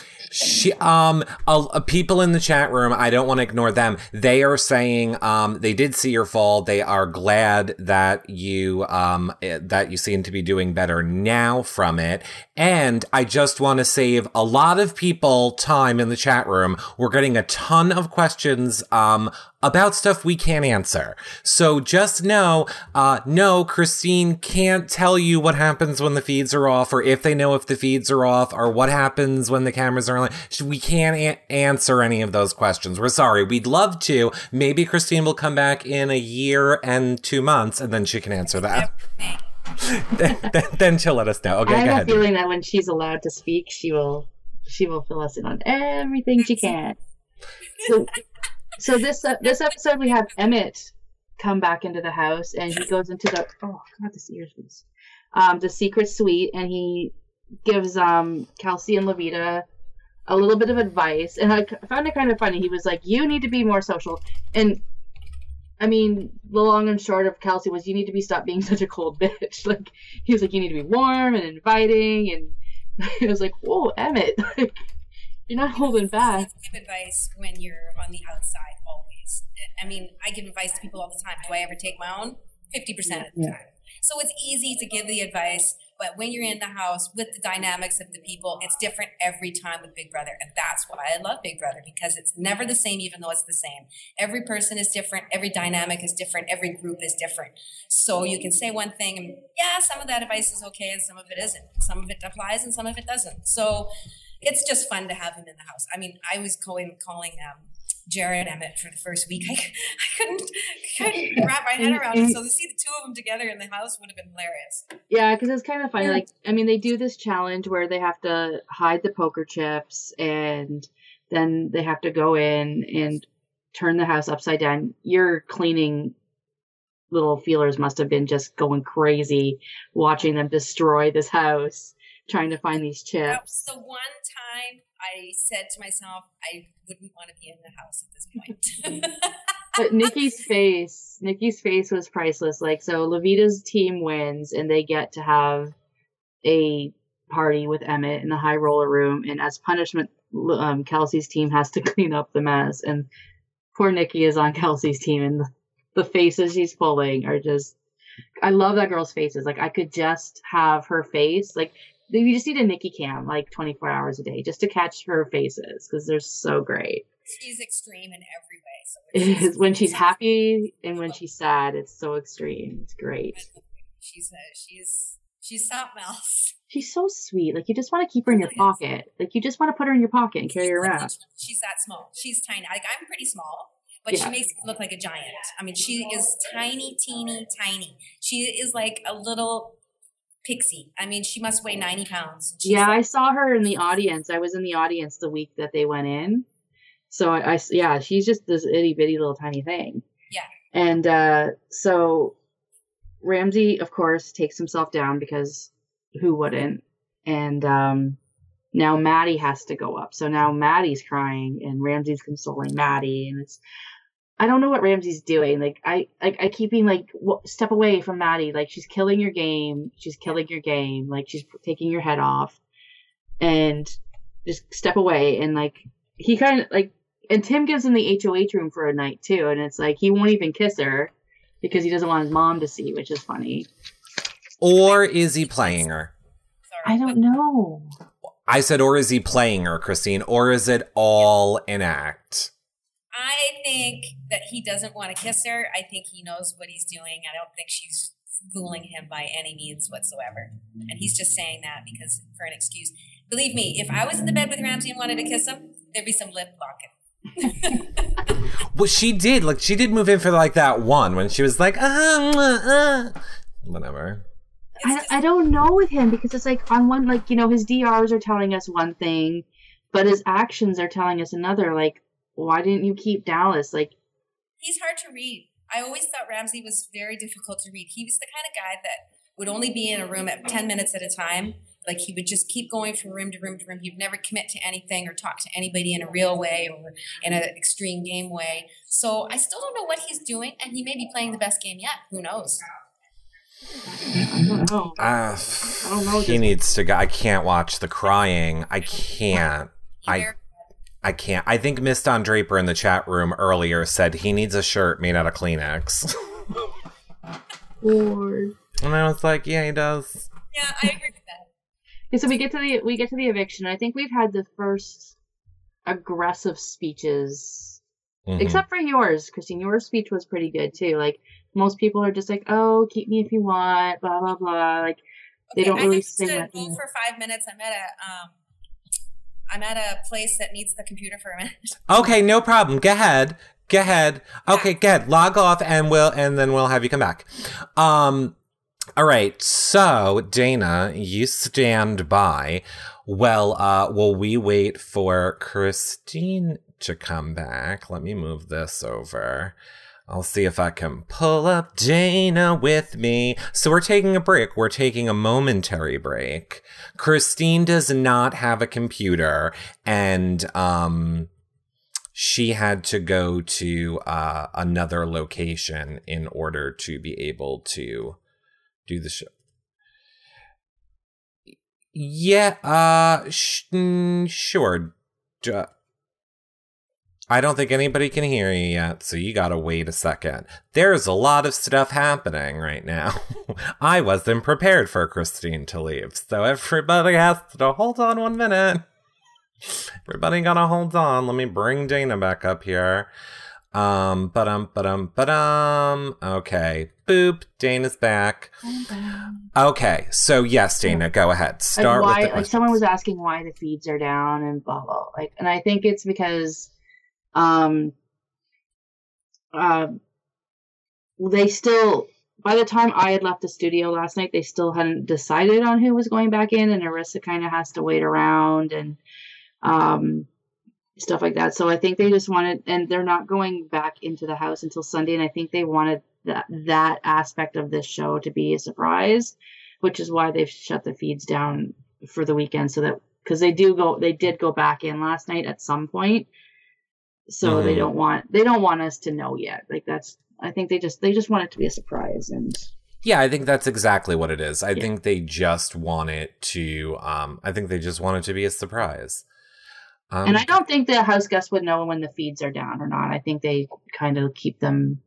She um uh, people in the chat room i don't want to ignore them they are saying um they did see your fall they are glad that you um eh, that you seem to be doing better now from it. And i just want to save a lot of people time in the chat room. We're getting a ton of questions um about stuff we can't answer. So just know, uh, no, Christine can't tell you what happens when the feeds are off or if they know if the feeds are off or what happens when the cameras are on. We can't a- answer any of those questions. We're sorry. We'd love to. Maybe Christine will come back in a year and two months and then she can answer that. then, then, she'll let us know. Okay, I have a ahead. feeling that when she's allowed to speak, she will she will fill us in on everything she can. So, so this uh, this episode we have Emmett come back into the house and he goes into the oh god this ears um the secret suite and he gives um Kelsey and Loveita a little bit of advice and I found it kind of funny. He was like, "You need to be more social," and I mean, the long and short of Kelsey was, "You need to be stop being such a cold bitch." like he was like, "You need to be warm and inviting," and it was like, "Whoa, Emmett!" like you're not holding back. Give advice when you're on the outside always. I mean, I give advice to people all the time. Do I ever take my own? 50% of the time. So it's easy to give the advice, but when you're in the house with the dynamics of the people, it's different every time with Big Brother. And that's why I love Big Brother because it's never the same, even though it's the same. Every person is different, every dynamic is different, every group is different. So you can say one thing, and yeah, some of that advice is okay, and some of it isn't. Some of it applies, and some of it doesn't. So it's just fun to have him in the house. I mean, I was calling calling um, Jared Emmett for the first week. I, I couldn't couldn't wrap my head around it. So to see the two of them together in the house would have been hilarious. Yeah, because it's kind of funny. Like, I mean, they do this challenge where they have to hide the poker chips, and then they have to go in and turn the house upside down. Your cleaning little feelers must have been just going crazy watching them destroy this house, trying to find these chips. That was the one time I said to myself, I wouldn't want to be in the house at this point. but Nikki's face, Nikki's face was priceless. Like, so Loveita's team wins and they get to have a party with Emmett in the high roller room. And as punishment, um, Kelsey's team has to clean up the mess. And poor Nikki is on Kelsey's team and the, the faces she's pulling are just, I love that girl's faces. Like, I could just have her face. Like, you just need a Nikki cam like 24 hours a day just to catch her faces because they're so great. She's extreme in every way. So when, she's, when she's happy and when she's sad, it's so extreme. It's great. She's a, she's she's something else. She's so sweet. Like you just want to keep her in your pocket. Like you just want to put her in your pocket and carry her around. She's that small. She's tiny. Like I'm pretty small, but yeah. she makes me look like a giant. I mean, she is tiny, teeny, tiny. She is like a little pixie. I mean, she must weigh 90 pounds. Yeah, like- I saw her in the audience. I was in the audience the week that they went in. So I, I yeah, she's just this itty bitty little tiny thing. Yeah. And uh, so Ramsey, of course, takes himself down because who wouldn't? And um, now Maddie has to go up. So now Maddie's crying and Ramsey's consoling Maddie, and it's I don't know what Ramsey's doing. Like I like I keep being like step away from Maddie. Like she's killing your game. She's killing your game. Like she's taking your head off, and just step away. And like he kind of like and Tim gives him the HOH room for a night too. And it's like he won't even kiss her because he doesn't want his mom to see, which is funny. Or is he playing her? I don't know. I said, or is he playing her, Christine? Or is it all an act? I think that he doesn't want to kiss her. I think he knows what he's doing. I don't think she's fooling him by any means whatsoever. And he's just saying that because for an excuse. Believe me, if I was in the bed with Ramsey and wanted to kiss him, there'd be some lip locking. well, she did. Like she did move in for like that one when she was like, uh, uh, whatever. I, I don't know with him because it's like on one like you know his DRs are telling us one thing, but his actions are telling us another. Like why didn't you keep Dallas? Like, he's hard to read. I always thought Ramsey was very difficult to read. He was the kind of guy that would only be in a room at 10 minutes at a time. Like he would just keep going from room to room to room. He'd never commit to anything or talk to anybody in a real way or in an extreme game way. So I still don't know what he's doing, and he may be playing the best game yet. Who knows? I don't know. Uh, I don't know. He needs to go. I can't watch the crying. I can't. I I can't. I think Miss Don Draper in the chat room earlier said he needs a shirt made out of Kleenex. Lord. And I was like, yeah, he does. Yeah, I agree with that. Yeah, so we get to the we get to the eviction. I think we've had the first aggressive speeches, mm-hmm. except for yours, Christine. Your speech was pretty good too. Like most people are just like, "Oh, keep me if you want," blah blah blah. Like they don't really say that. For five minutes, I met a um, I'm at a place that needs the computer for a minute. Okay, no problem. Go ahead. Go ahead. Okay, yeah. go ahead. Log off and we'll and then we'll have you come back. Um all right. So, Dana, you stand by. Well, uh will we wait for Christine to come back? Let me move this over. I'll see if I can pull up Dana with me. So we're taking a break. We're taking a momentary break. Christine does not have a computer and um she had to go to uh, another location in order to be able to do the show. Yeah, uh, sh- mm, sure. I don't think anybody can hear you yet, so you gotta wait a second. There's a lot of stuff happening right now. I wasn't prepared for Christine to leave, so everybody has to hold on one minute. Everybody gotta hold on. Let me bring Dana back up here. Um, but um, but um, but um. Okay, boop. Dana's back. Okay, so yes, Dana, go ahead. Start like why, with the like someone was asking why the feeds are down and blah blah. Like, and I think it's because um, uh, they still by the time I had left the studio last night, they still hadn't decided on who was going back in, and Arisa kind of has to wait around and um, stuff like that. So I think they just wanted, and they're not going back into the house until Sunday, and I think they wanted that that aspect of this show to be a surprise, which is why they've shut the feeds down for the weekend, so that because they do go, they did go back in last night at some point, so they Mhm. don't want they don't want us to know yet. Like that's I think they just they just want it to be a surprise and Yeah, I think that's exactly what it is. I Yeah. think they just want it to. Um, I think they just want it to be a surprise. Um, and I don't think the house guests would know when the feeds are down or not. I think they kind of keep them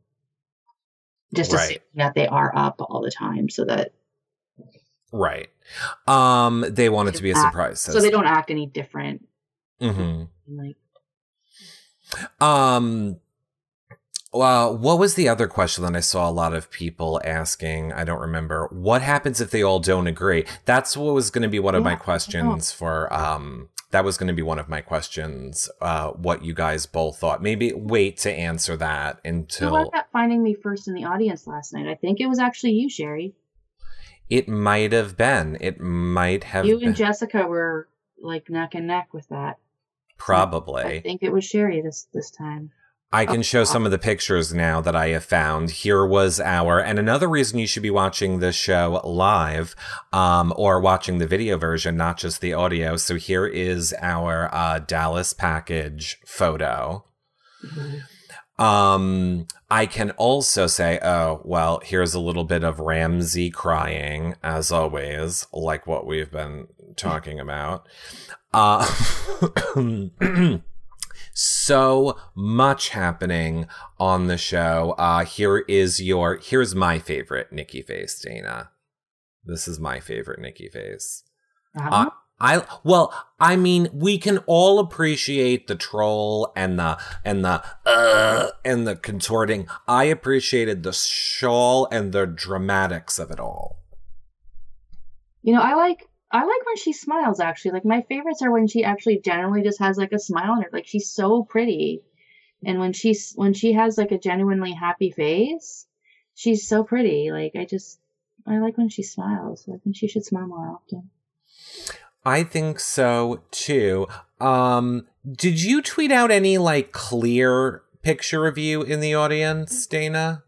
just Right. assuming that they are up all the time so that right. Um, they want it to be a Ah, surprise. so they don't act any different. Mm hmm Like Um. Well, what was the other question that I saw a lot of people asking? I don't remember. What happens if they all don't agree? That's what was going to be one of my questions for. Um, that was going to be one of my questions. Uh, what you guys both thought? Maybe wait to answer that who until was that finding me first in the audience last night? I think it was actually you, Sherry. it might have been. It might have You been. and Jessica were like neck and neck with that. I think it was Sherry this this time. I can show some of the pictures now that I have found. Here was our, and another reason you should be watching this show live, um, or watching the video version, not just the audio. So here is our uh, Dallas package photo. Um, I can also say, oh, well, here's a little bit of Ramsey crying, as always, like what we've been talking about. Uh, so much happening on the show. Uh, here is your, here's my favorite Nikki face, Dana. This is my favorite Nikki face. That Uh? I well, I mean, we can all appreciate the troll and the and the uh and the contorting. I appreciated the shawl and the dramatics of it all. You know, I like I like when she smiles actually. Like my favorites are when she actually generally just has like a smile on her. Like she's so pretty. And when she's when she has like a genuinely happy face, she's so pretty. Like I just I like when she smiles. I think she should smile more often. I think so too. Um, did you tweet out any like clear picture of you in the audience, Dana?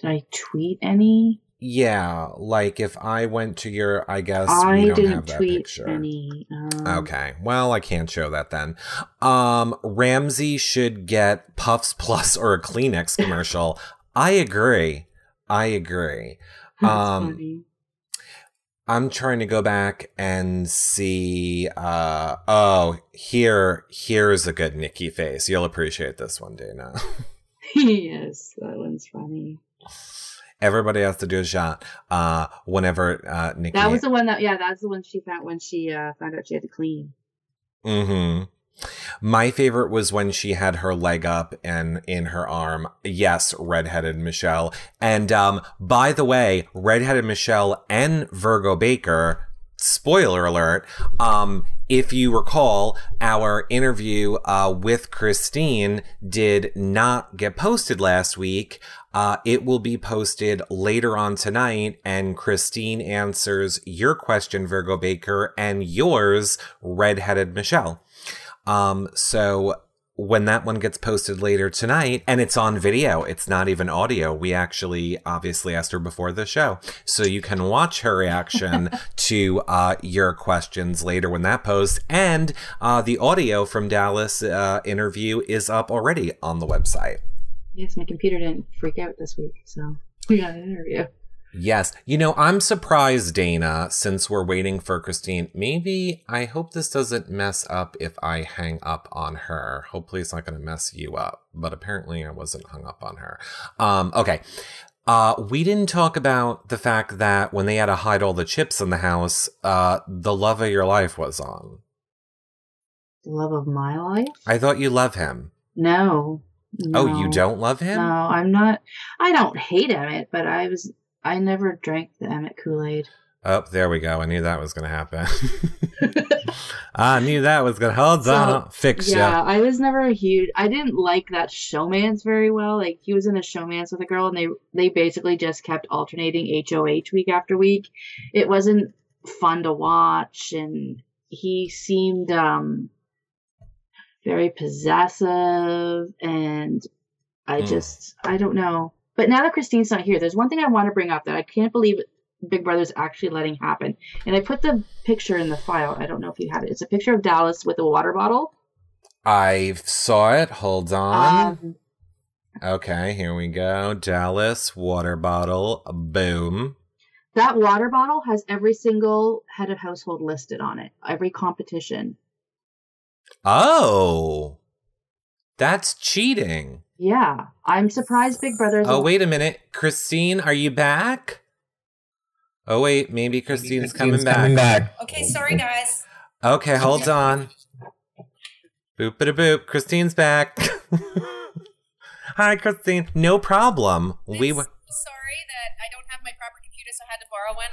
Did I tweet any? Yeah, like if I went to your, I guess we I don't didn't have that tweet picture. any. Um, Okay. Well, I can't show that then. Um, Ramsey should get Puffs Plus or a Kleenex commercial. I agree. I agree. that's Um, funny. I'm trying to go back and see. Uh, oh, here, here's a good Nikki face. You'll appreciate this one, Dana. yes, that one's funny. Everybody has to do a shot. Uh, whenever uh, Nikki. That was the one that yeah, that's the one she found when she uh, found out she had to clean. hmm My favorite was when she had her leg up and in her arm. Yes, redheaded Michelle. And um, by the way, redheaded Michelle and Virgo Baker. Spoiler alert. Um, if you recall, our interview uh, with Christine did not get posted last week. Uh, it will be posted later on tonight, and Christine answers your question, Virgo Baker, and yours, redheaded Michelle. Um, so when that one gets posted later tonight, and it's on video, it's not even audio. We actually obviously asked her before the show, so you can watch her reaction to uh, your questions later when that posts. And uh, the audio from Dallas uh, interview is up already on the website. Yes, my computer didn't freak out this week, so we got an interview. Yes. You know, I'm surprised, Dana, since we're waiting for Christine. Maybe I hope this doesn't mess up if I hang up on her. Hopefully it's not going to mess you up, but apparently I wasn't hung up on her. Um, okay. Uh, we didn't talk about the fact that when they had to hide all the chips in the house, uh, the love of your life was on. The love of my life? I thought you love him. No. Oh, you don't love him? No, I'm not. I don't hate Emmett, but I was. I never drank the Emmett Kool Aid. Oh, there we go. I knew that was going to happen. I knew that was going to hold So, on. Fix yeah, ya. I was never a huge. I didn't like that showmance very well. Like he was in a showmance with a girl, and they they basically just kept alternating HOH week after week. It wasn't fun to watch, and he seemed um very possessive, and I Mm. just I don't know. But now that Christine's not here, there's one thing I want to bring up that I can't believe Big Brother's actually letting happen. And I put the picture in the file. I don't know if you have it. It's a picture of Dallas with a water bottle. I saw it. Hold on. Um, okay, here we go. Dallas water bottle. Boom. that water bottle has every single head of household listed on it. Every competition. Oh, that's cheating. Yeah, I'm surprised Big Brother's. Oh, wait a minute. Christine, are you back? Oh, wait. Maybe Christine's, coming, back. coming back. Okay, sorry guys. Okay, hold on. Boop a boop. Christine's back. Hi, Christine. No problem. We I'm were. sorry that I don't have my proper computer, so I had to borrow one.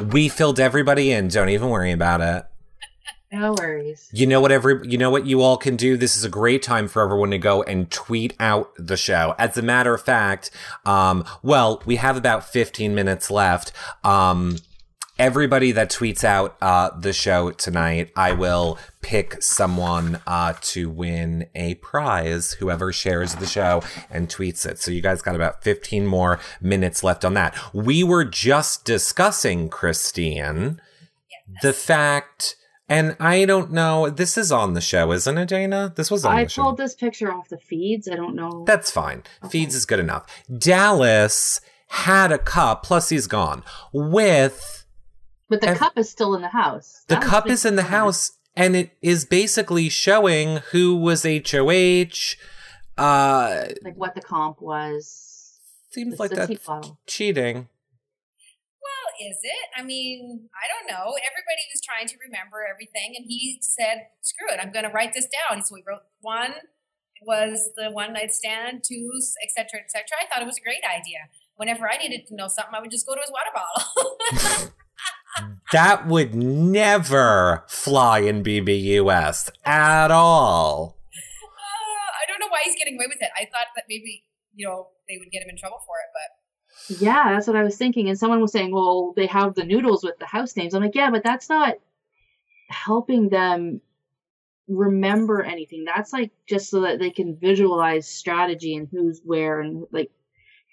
And uh, We filled everybody in. Don't even worry about it. No worries. You know what every you know what you all can do? This is a great time for everyone to go and tweet out the show. As a matter of fact, um, well, we have about 15 minutes left. Um, everybody that tweets out uh, the show tonight, I will pick someone uh, to win a prize. Whoever shares the show and tweets it. So you guys got about 15 more minutes left on that. We were just discussing, Christine, the fact. And I don't know. This is on the show, isn't it, Dana? This was on I the show. pulled this picture off the feeds. I don't know. That's fine. Okay. Feeds is good enough. Dallas had a cup, plus he's gone, with but the cup is still in the house. the That was cup is in the house, and it is basically showing who was HOH. Uh, Like what the comp was. seems like the that's cheating. Is it? I mean, I don't know. Everybody was trying to remember everything, and he said, "Screw it, I'm going to write this down." So we wrote one was the one night stand, two, etc., etc. I thought it was a great idea. Whenever I needed to know something, I would just go to his water bottle. That would never fly in BBUS at all. Uh, I don't know why he's getting away with it. I thought that maybe you know they would get him in trouble for it, but Yeah, that's what I was thinking. And someone was saying, well, they have the noodles with the house names. I'm like, yeah, but that's not helping them remember anything. That's like just so that they can visualize strategy and who's where and like,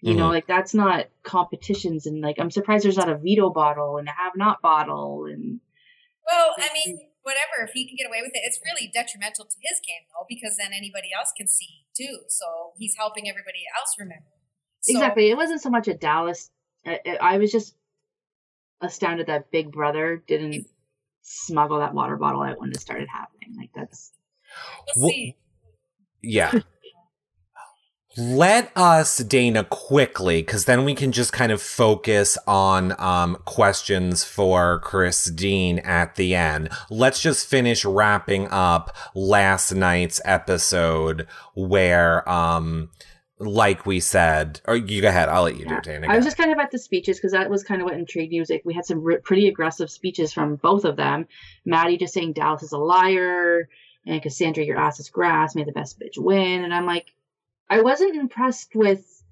you know, Mhm. like that's not competitions. And like, I'm surprised there's not a veto bottle and a have not bottle. And well, I mean, whatever. If he can get away with it, it's really detrimental to his game though, because then anybody else can see too. So he's helping everybody else remember. So, exactly. It wasn't so much a Dallas. I, I was just astounded that Big Brother didn't smuggle that water bottle out when it started happening. Like that's We'll see. Yeah. Let us, Dana, quickly, because then we can just kind of focus on um, questions for Christine at the end. Let's just finish wrapping up last night's episode where, um, like we said, or you go ahead, I'll let you do it. I was just kind of at the speeches because that was kind of what intrigued me. Was like we had some re- pretty aggressive speeches from both of them. Maddie just saying Dallas is a liar, and Cassandra, your ass is grass. May the best bitch win. And I'm like, I wasn't impressed with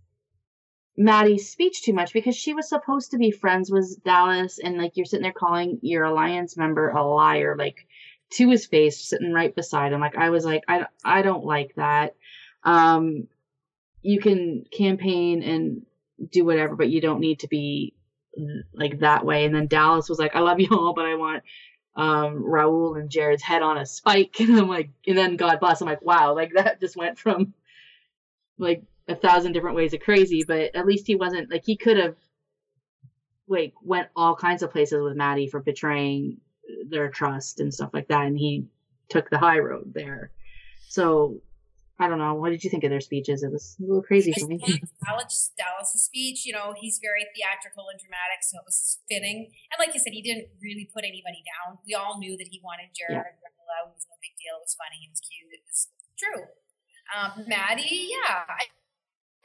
Maddie's speech too much because she was supposed to be friends with Dallas, and like you're sitting there calling your alliance member a liar, like to his face, sitting right beside him. Like I was like, I I don't like that. Um, you can campaign and do whatever, but you don't need to be like that way. And then Dallas was like, I love you all, but I want um Raul and Jared's head on a spike. And I'm like, and then God bless. I'm like, wow, like that just went from like a thousand different ways of crazy, but at least he wasn't like he could have like went all kinds of places with Maddie for betraying their trust and stuff like that, and he took the high road there. So I don't know. What did you think of their speeches? It was a little crazy for me. liked Dallas, Dallas's speech, you know, he's very theatrical and dramatic, so it was fitting. And like you said, he didn't really put anybody down. We all knew that he wanted Jared. Yeah. It was no big deal. It was funny. It was cute. It was true. Um, Maddie, yeah, I,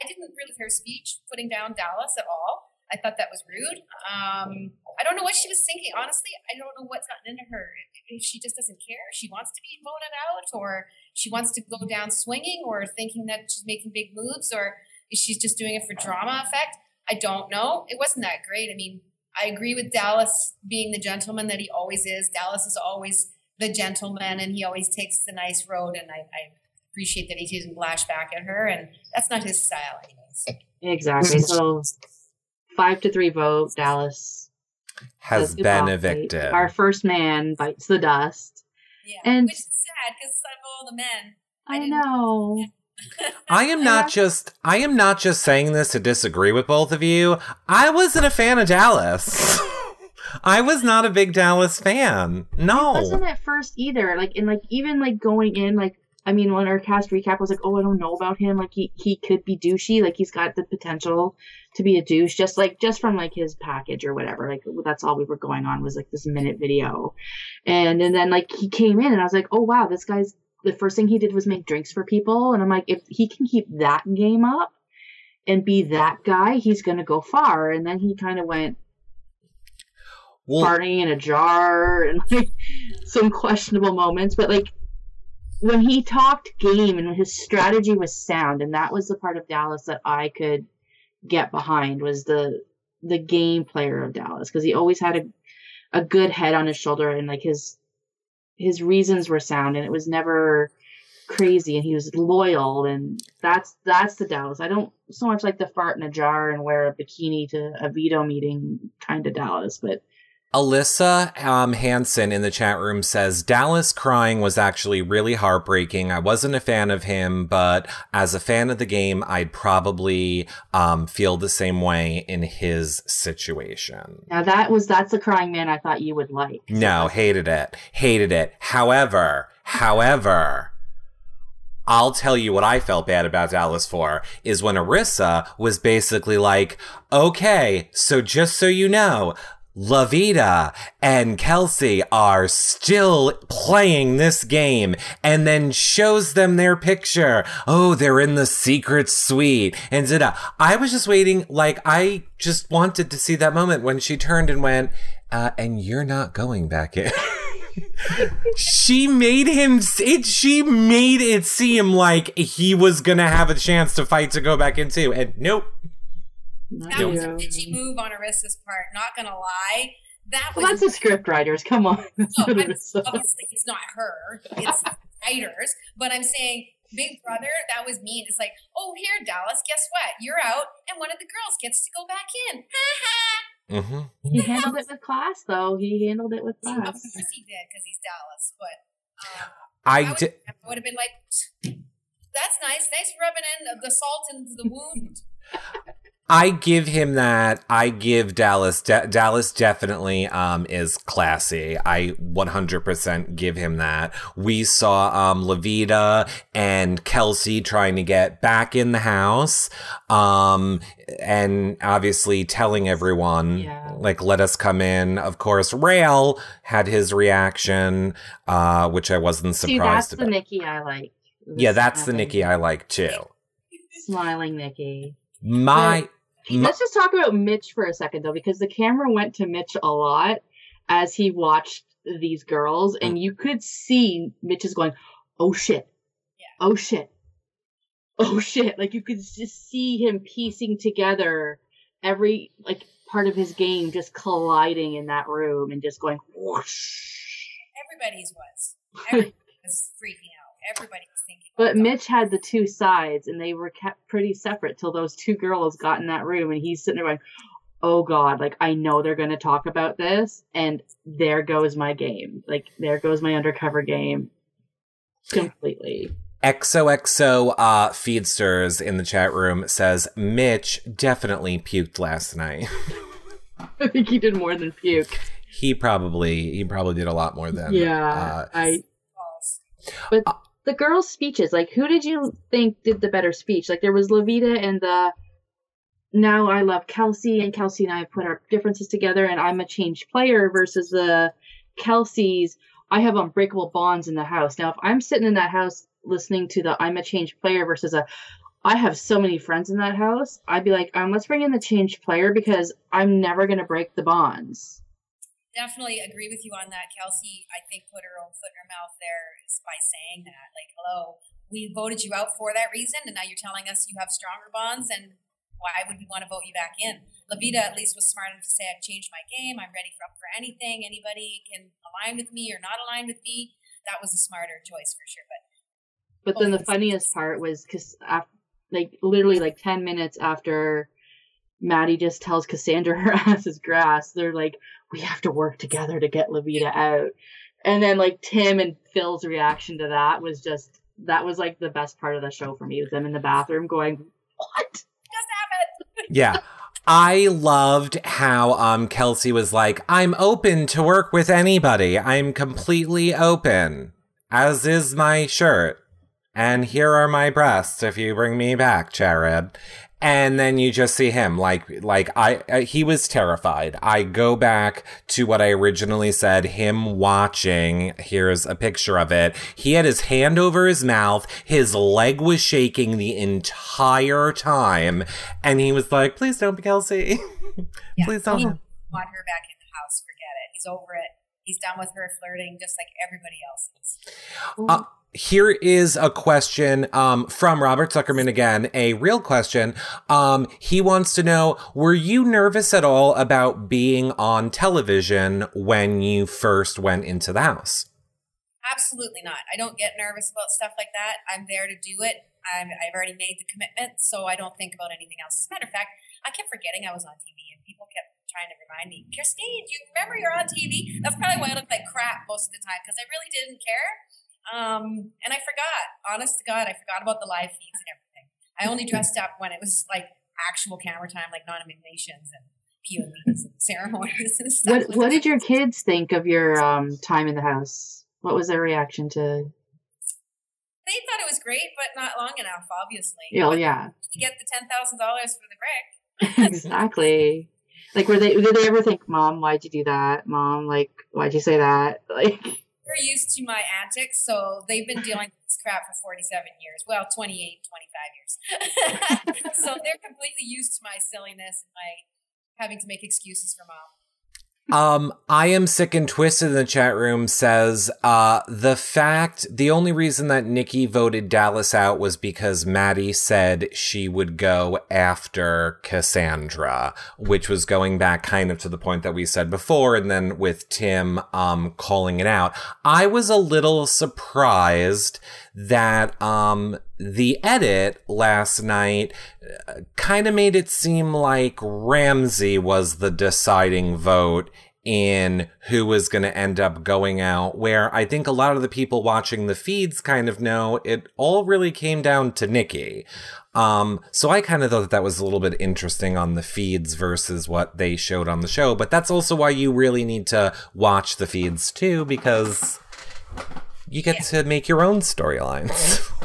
I didn't really hear speech putting down Dallas at all. I thought that was rude. Um, I don't know what she was thinking. Honestly, I don't know what's gotten into her. If she just doesn't care, she wants to be voted out, or she wants to go down swinging, or thinking that she's making big moves, or she's just doing it for drama effect. I don't know. It wasn't that great. I mean, I agree with Dallas being the gentleman that he always is. Dallas is always the gentleman, and he always takes the nice road. And I, I appreciate that he doesn't lash back at her, and that's not his style, anyways. Exactly. So five to three vote. Dallas Has been evicted. Our first man bites the dust. Yeah, And- which is sad because out of all the men, I I, didn't- know. I am not just I am not just saying this to disagree with both of you. I wasn't a fan of Dallas. I was not a big Dallas fan. No. I wasn't at first either. Like and like even like going in, like I mean, when our cast recap was like, oh, I don't know about him. Like he he could be douchey. Like he's got the potential to be a douche. Just like just from like his package or whatever. Like that's all we were going on was like this minute video, and and then like he came in and I was like, oh wow, this guy's the first thing he did was make drinks for people, and I'm like, if he can keep that game up and be that guy, he's gonna go far. And then he kind of went Well, farting in a jar and like some questionable moments but like when he talked game and his strategy was sound and that was the part of dallas that i could get behind was the the game player of dallas because he always had a, a good head on his shoulder and like his his reasons were sound and it was never crazy and he was loyal and that's that's the dallas. I don't so much like the fart in a jar and wear a bikini to a veto meeting kind of dallas but Alyssa um, Hansen in the chat room says Dallas crying was actually really heartbreaking. I wasn't a fan of him, but as a fan of the game, I'd probably um, feel the same way in his situation. Now that was that's the crying man I thought you would like. No, hated it. Hated it. However, however, I'll tell you what I felt bad about Dallas for is when Arisa was basically like, okay, so just so you know, Loveita and Kelsey are still playing this game and then shows them their picture. Oh, they're in the secret suite and da I was just waiting, like, I just wanted to see that moment when she turned and went, uh, and you're not going back in. she made him it she made it seem like he was gonna have a chance to fight to go back into and nope That was a bitchy move on Arisa's part. Not gonna lie, that was Well, that's the script writers. Come on. No, what I'm- it is. obviously it's not her, it's writers. But I'm saying, Big Brother, that was mean. It's like, oh, here, Dallas, guess what? You're out, and one of the girls gets to go back in. Ha hmm He handled it with class, though. He handled it with ha. Of course he did, because he's Dallas. But um, i would, did I would have been like, that's nice, nice rubbing in the salt into the wound. I give him that. I give Dallas. Da- Dallas definitely um, is classy. I 100% give him that. We saw um, Loveita and Kelsey trying to get back in the house, um, and obviously telling everyone, Yeah. like, "Let us come in." Of course, Raul had his reaction, uh, which I wasn't surprised See, that's surprised the about. Nikki I like. yeah, that's the Nikki I like too. Smiling Nikki. My. Let's just talk about Mitch for a second, though, because the camera went to Mitch a lot as he watched these girls, and mm. you could see Mitch is going, "Oh shit, Yeah. oh shit, oh shit!" Like you could just see him piecing together every like part of his game, just colliding in that room and just going whoosh. Everybody's was. Everybody was freaking out. Everybody was thinking. But Mitch had the two sides, and they were kept pretty separate till those two girls got in that room, and he's sitting there going, "Oh God, like I know they're going to talk about this, and there goes my game. Like there goes my undercover game, completely." XOXO uh, Feedsters in the chat room says Mitch definitely puked last night. I think he did more than puke. he probably he probably did a lot more than Yeah, uh, I. But the girls' speeches, like, who did you think did the better speech? Like, there was Loveita and the. Now I love Kelsey, and Kelsey and I put our differences together, and I'm a changed player versus the Kelsey's. I have unbreakable bonds in the house. Now, if I'm sitting in that house listening to the I'm a changed player versus a I have so many friends in that house. I'd be like, um, let's bring in the changed player because I'm never gonna break the bonds. Definitely agree with you on that. Kelsey, I think, put her own foot in her mouth there is by saying that. Like, hello, we voted you out for that reason, and now you're telling us you have stronger bonds, and why would we want to vote you back in? Loveita at least was smart enough to say, I've changed my game. I'm ready for, up for anything. Anybody can align with me or not align with me. That was a smarter choice for sure. But but then the funniest part was because like literally like 10 minutes after Maddie just tells Cassandra her ass is grass, they're like, we have to work together to get Loveita out. And then like Tim and Phil's reaction to that was just that was like the best part of the show for me with them in the bathroom going, What? Just happened. yeah. I loved how um Kelsey was like, I'm open to work with anybody. I'm completely open. As is my shirt and here are my breasts if you bring me back, Jared. And then you just see him like like I, I he was terrified. I go back to what I originally said him watching. Here's a picture of it. He had his hand over his mouth. His leg was shaking the entire time and he was like, "Please don't be Kelsey. Yeah, Please don't." want her back in the house. Forget it. He's over it. He's done with her flirting just like everybody else is. Uh, here is a question um, from Robert Zuckerman again, a real question. Um, he wants to know Were you nervous at all about being on television when you first went into the house? Absolutely not. I don't get nervous about stuff like that. I'm there to do it. i have already made the commitment, so I don't think about anything else. As a matter of fact, I kept forgetting I was on TV, and people kept trying to remind me, Christine, do you remember you're on TV? That's probably why I look like crap most of the time because I really didn't care. Um, and I forgot, honest to God, I forgot about the live feeds and everything. I only dressed up when it was like actual camera time, like nominations and POVs and ceremonies and stuff. What What did your kids think of your um, time in the house? What was their reaction to? They thought it was great, but not long enough. Obviously. Yeah, well, yeah. You get the ten thousand dollars for the brick. exactly. Like, were they? Did they ever think, "Mom, why'd you do that? Mom, like, why'd you say that?" Like they're used to my antics, so they've been dealing with this crap for 47 years. Well, 28, 25 years. so they're completely used to my silliness and my having to make excuses for mom. Um, I am sick and twisted in the chat room says, uh, the fact, the only reason that Nikki voted Dallas out was because Maddie said she would go after Cassandra, which was going back kind of to the point that we said before. And then with Tim, um, calling it out, I was a little surprised that, um, the edit last night uh, kind of made it seem like Ramsey was the deciding vote in who was going to end up going out, where I think a lot of the people watching the feeds kind of know it all really came down to Nikki. Um, so I kind of thought that that was a little bit interesting on the feeds versus what they showed on the show, but that's also why you really need to watch the feeds too, because you get yeah. to make your own storylines.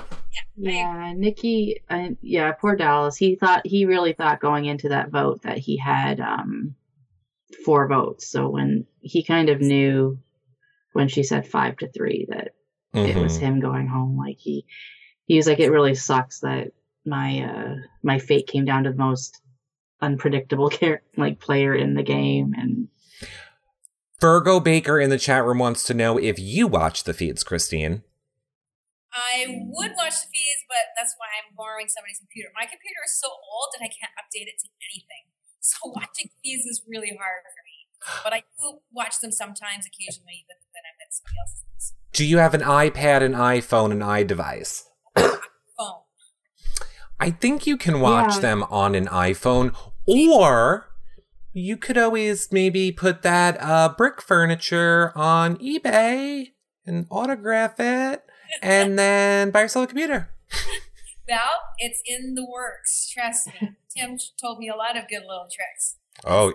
Yeah, Nikki. Uh, yeah, poor Dallas. He thought he really thought going into that vote that he had um, four votes. So when he kind of knew when she said five to three that mm-hmm. it was mm-hmm. him going home, like he he was like, it really sucks that my uh my fate came down to the most unpredictable care like player in the game and Virgo Baker in the chat room wants to know if you watch the feeds, Christine. I would watch the feeds, but that's why I'm borrowing somebody's computer. My computer is so old that I can't update it to anything. So watching feeds is really hard for me. But I do watch them sometimes, occasionally, but then I'm at somebody else's. Do you have an iPad, an iPhone, an iDevice? Phone. I think you can watch yeah. them on an iPhone, or you could always maybe put that uh, brick furniture on eBay and autograph it and then buy yourself a computer. well, it's in the works. Trust me. Tim told me a lot of good little tricks. Oh,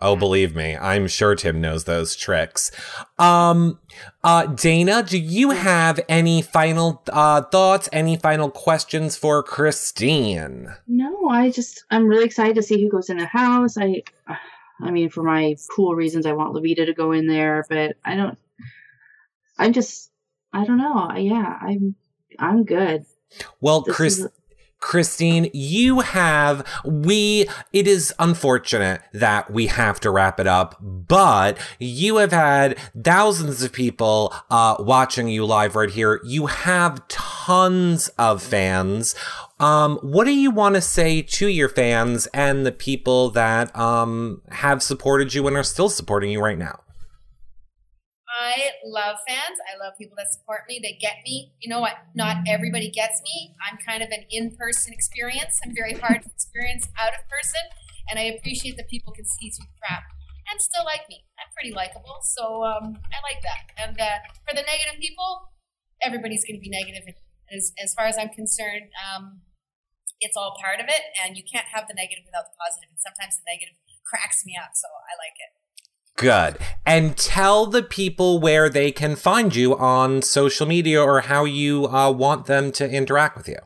oh, believe me, I'm sure Tim knows those tricks. Um, uh, Dana, do you have any final uh, thoughts? Any final questions for Christine? No, I just I'm really excited to see who goes in the house. I, I mean, for my cool reasons, I want Loveita to go in there, but I don't. I'm just I don't know. Yeah, I'm I'm good. Well, this Chris, is... Christine, you have, we, it is unfortunate that we have to wrap it up, but you have had thousands of people, uh, watching you live right here. You have tons of fans. Um, what do you want to say to your fans and the people that, um, have supported you and are still supporting you right now? I love fans. I love people that support me. They get me. You know what? Not everybody gets me. I'm kind of an in person experience. I'm very hard to experience out of person. And I appreciate that people can see through crap and still like me. I'm pretty likable. So um, I like that. And uh, for the negative people, everybody's going to be negative. As, as far as I'm concerned, um, it's all part of it. And you can't have the negative without the positive. And sometimes the negative cracks me up. So I like it. Good. And tell the people where they can find you on social media or how you uh, want them to interact with you.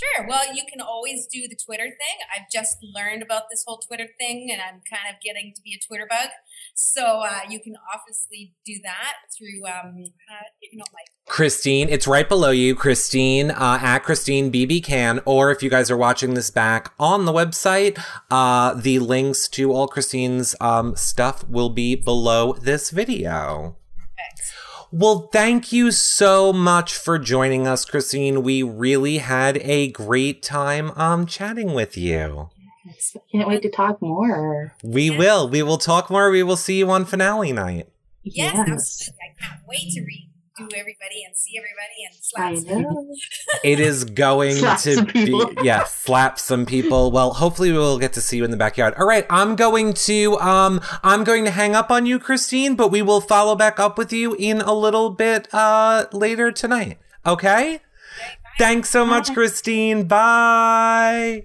Sure. Well, you can always do the Twitter thing. I've just learned about this whole Twitter thing and I'm kind of getting to be a Twitter bug. So uh, you can obviously do that through, um, uh, you know, like. Christine, it's right below you, Christine, uh, at Christine BB Can. Or if you guys are watching this back on the website, uh, the links to all Christine's um, stuff will be below this video. Thanks. Well, thank you so much for joining us, Christine. We really had a great time um chatting with you. Yes, I can't wait to talk more. We will. We will talk more. We will see you on finale night. Yes, absolutely. I can't wait to read do everybody and see everybody and slap some people. It is going Slap to be people. yeah, slap some people. Well, hopefully we'll get to see you in the backyard. All right, I'm going to um I'm going to hang up on you, Christine, but we will follow back up with you in a little bit uh later tonight. Okay? Thanks so much, Christine. Bye.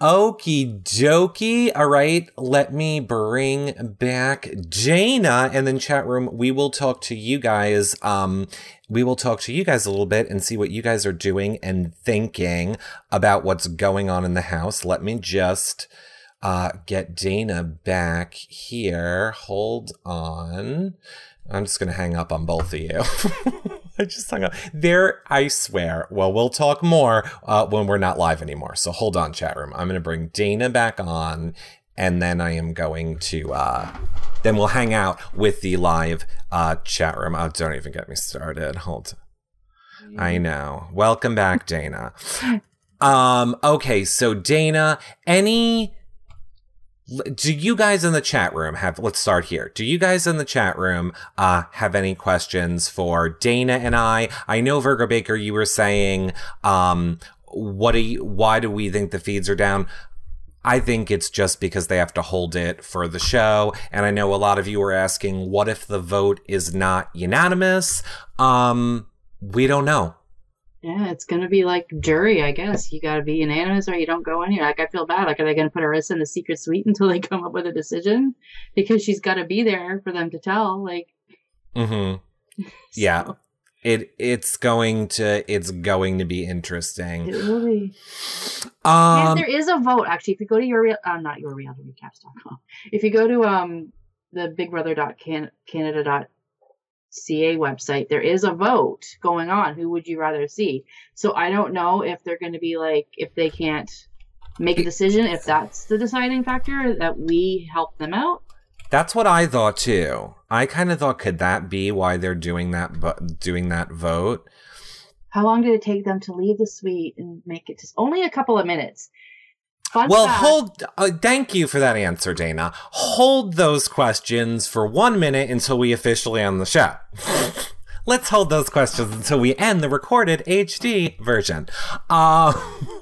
Okie dokie. All right, let me bring back Jaina and then chat room. We will talk to you guys. Um, we will talk to you guys a little bit and see what you guys are doing and thinking about what's going on in the house. Let me just uh get Dana back here. Hold on. I'm just gonna hang up on both of you. I just hung up. There, I swear. Well, we'll talk more uh, when we're not live anymore. So hold on, chat room. I'm gonna bring Dana back on, and then I am going to. Uh, then we'll hang out with the live uh, chat room. Oh, don't even get me started. Hold. I know. Welcome back, Dana. Um. Okay. So Dana, any do you guys in the chat room have let's start here do you guys in the chat room uh have any questions for dana and i i know virgo baker you were saying um what do you why do we think the feeds are down I think it's just because they have to hold it for the show. And I know a lot of you are asking, what if the vote is not unanimous? Um, we don't know. Yeah, it's gonna be like jury, I guess. You gotta be unanimous or you don't go in here. Like I feel bad. Like are they gonna put Arisa in the secret suite until they come up with a decision? Because she's gotta be there for them to tell. Like Mm-hmm. Yeah. It it's going to it's going to be interesting. It will be. Um and there is a vote actually. If you go to your real, uh, not your realityrecaps.com. If you go to um the bigbrother.canada.ca website, there is a vote going on. Who would you rather see? So I don't know if they're going to be like if they can't make a decision, if that's the deciding factor that we help them out. That's what I thought too. I kind of thought, could that be why they're doing that? But doing that vote. How long did it take them to leave the suite and make it? To, only a couple of minutes. Fun Well, fact- hold. Uh, thank you for that answer, Dana. Hold those questions for one minute until we officially end the show. Let's hold those questions until we end the recorded HD version. Uh,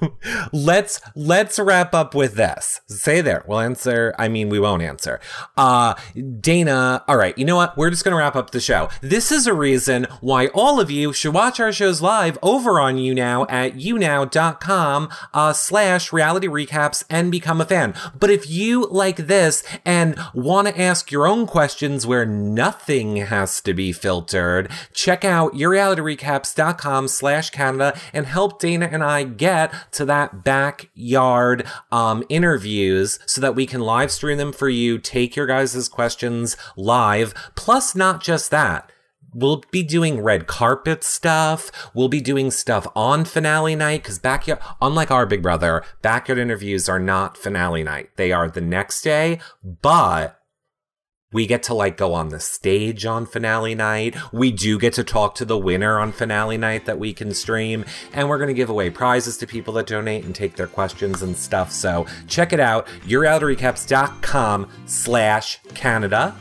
let's let's wrap up with this. Say there. We'll answer. I mean, we won't answer. Uh, Dana. All right. You know what? We're just gonna wrap up the show. This is a reason why all of you should watch our shows live over on YouNow at younow.com uh, slash reality recaps and become a fan. But if you like this and want to ask your own questions where nothing has to be filtered, check out yourrealityrecaps.com slash Canada and help Dana and I get to that backyard um, interviews so that we can live stream them for you, take your guys' questions live. Plus, not just that we'll be doing red carpet stuff. We'll be doing stuff on finale night because backyard, unlike our Big Brother, backyard interviews are not finale night. They are the next day, but we get to like go on the stage on finale night. We do get to talk to the winner on finale night that we can stream. And we're going to give away prizes to people that donate and take their questions and stuff. So check it out. YourRealityRecaps.com slash Canada.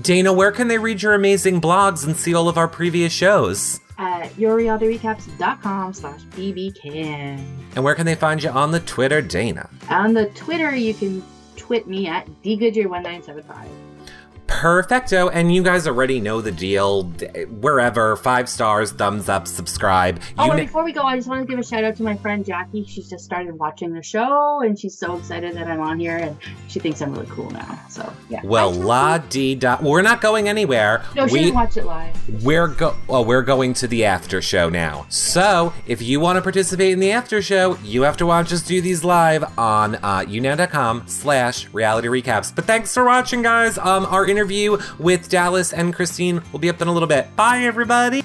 Dana, where can they read your amazing blogs and see all of our previous shows? At yourrealityrecaps.com slash bbcan. And where can they find you on the Twitter, Dana? On the Twitter, you can twit me at dgoodyear1975. Perfecto. And you guys already know the deal. Wherever, five stars, thumbs up, subscribe. Oh, and before we go, I just want to give a shout out to my friend Jackie. She's just started watching the show, and she's so excited that I'm on here, and she thinks I'm really cool now. So yeah. well, la di da. We're not going anywhere. No, she we didn't watch it live. we're go. Well, we're going to the after show now. So if you want to participate in the after show, you have to watch us do these live on uh, younow.com slash reality recaps. But thanks for watching, guys. Um, our interview with Dallas and Christine will be up in a little bit. Bye, everybody.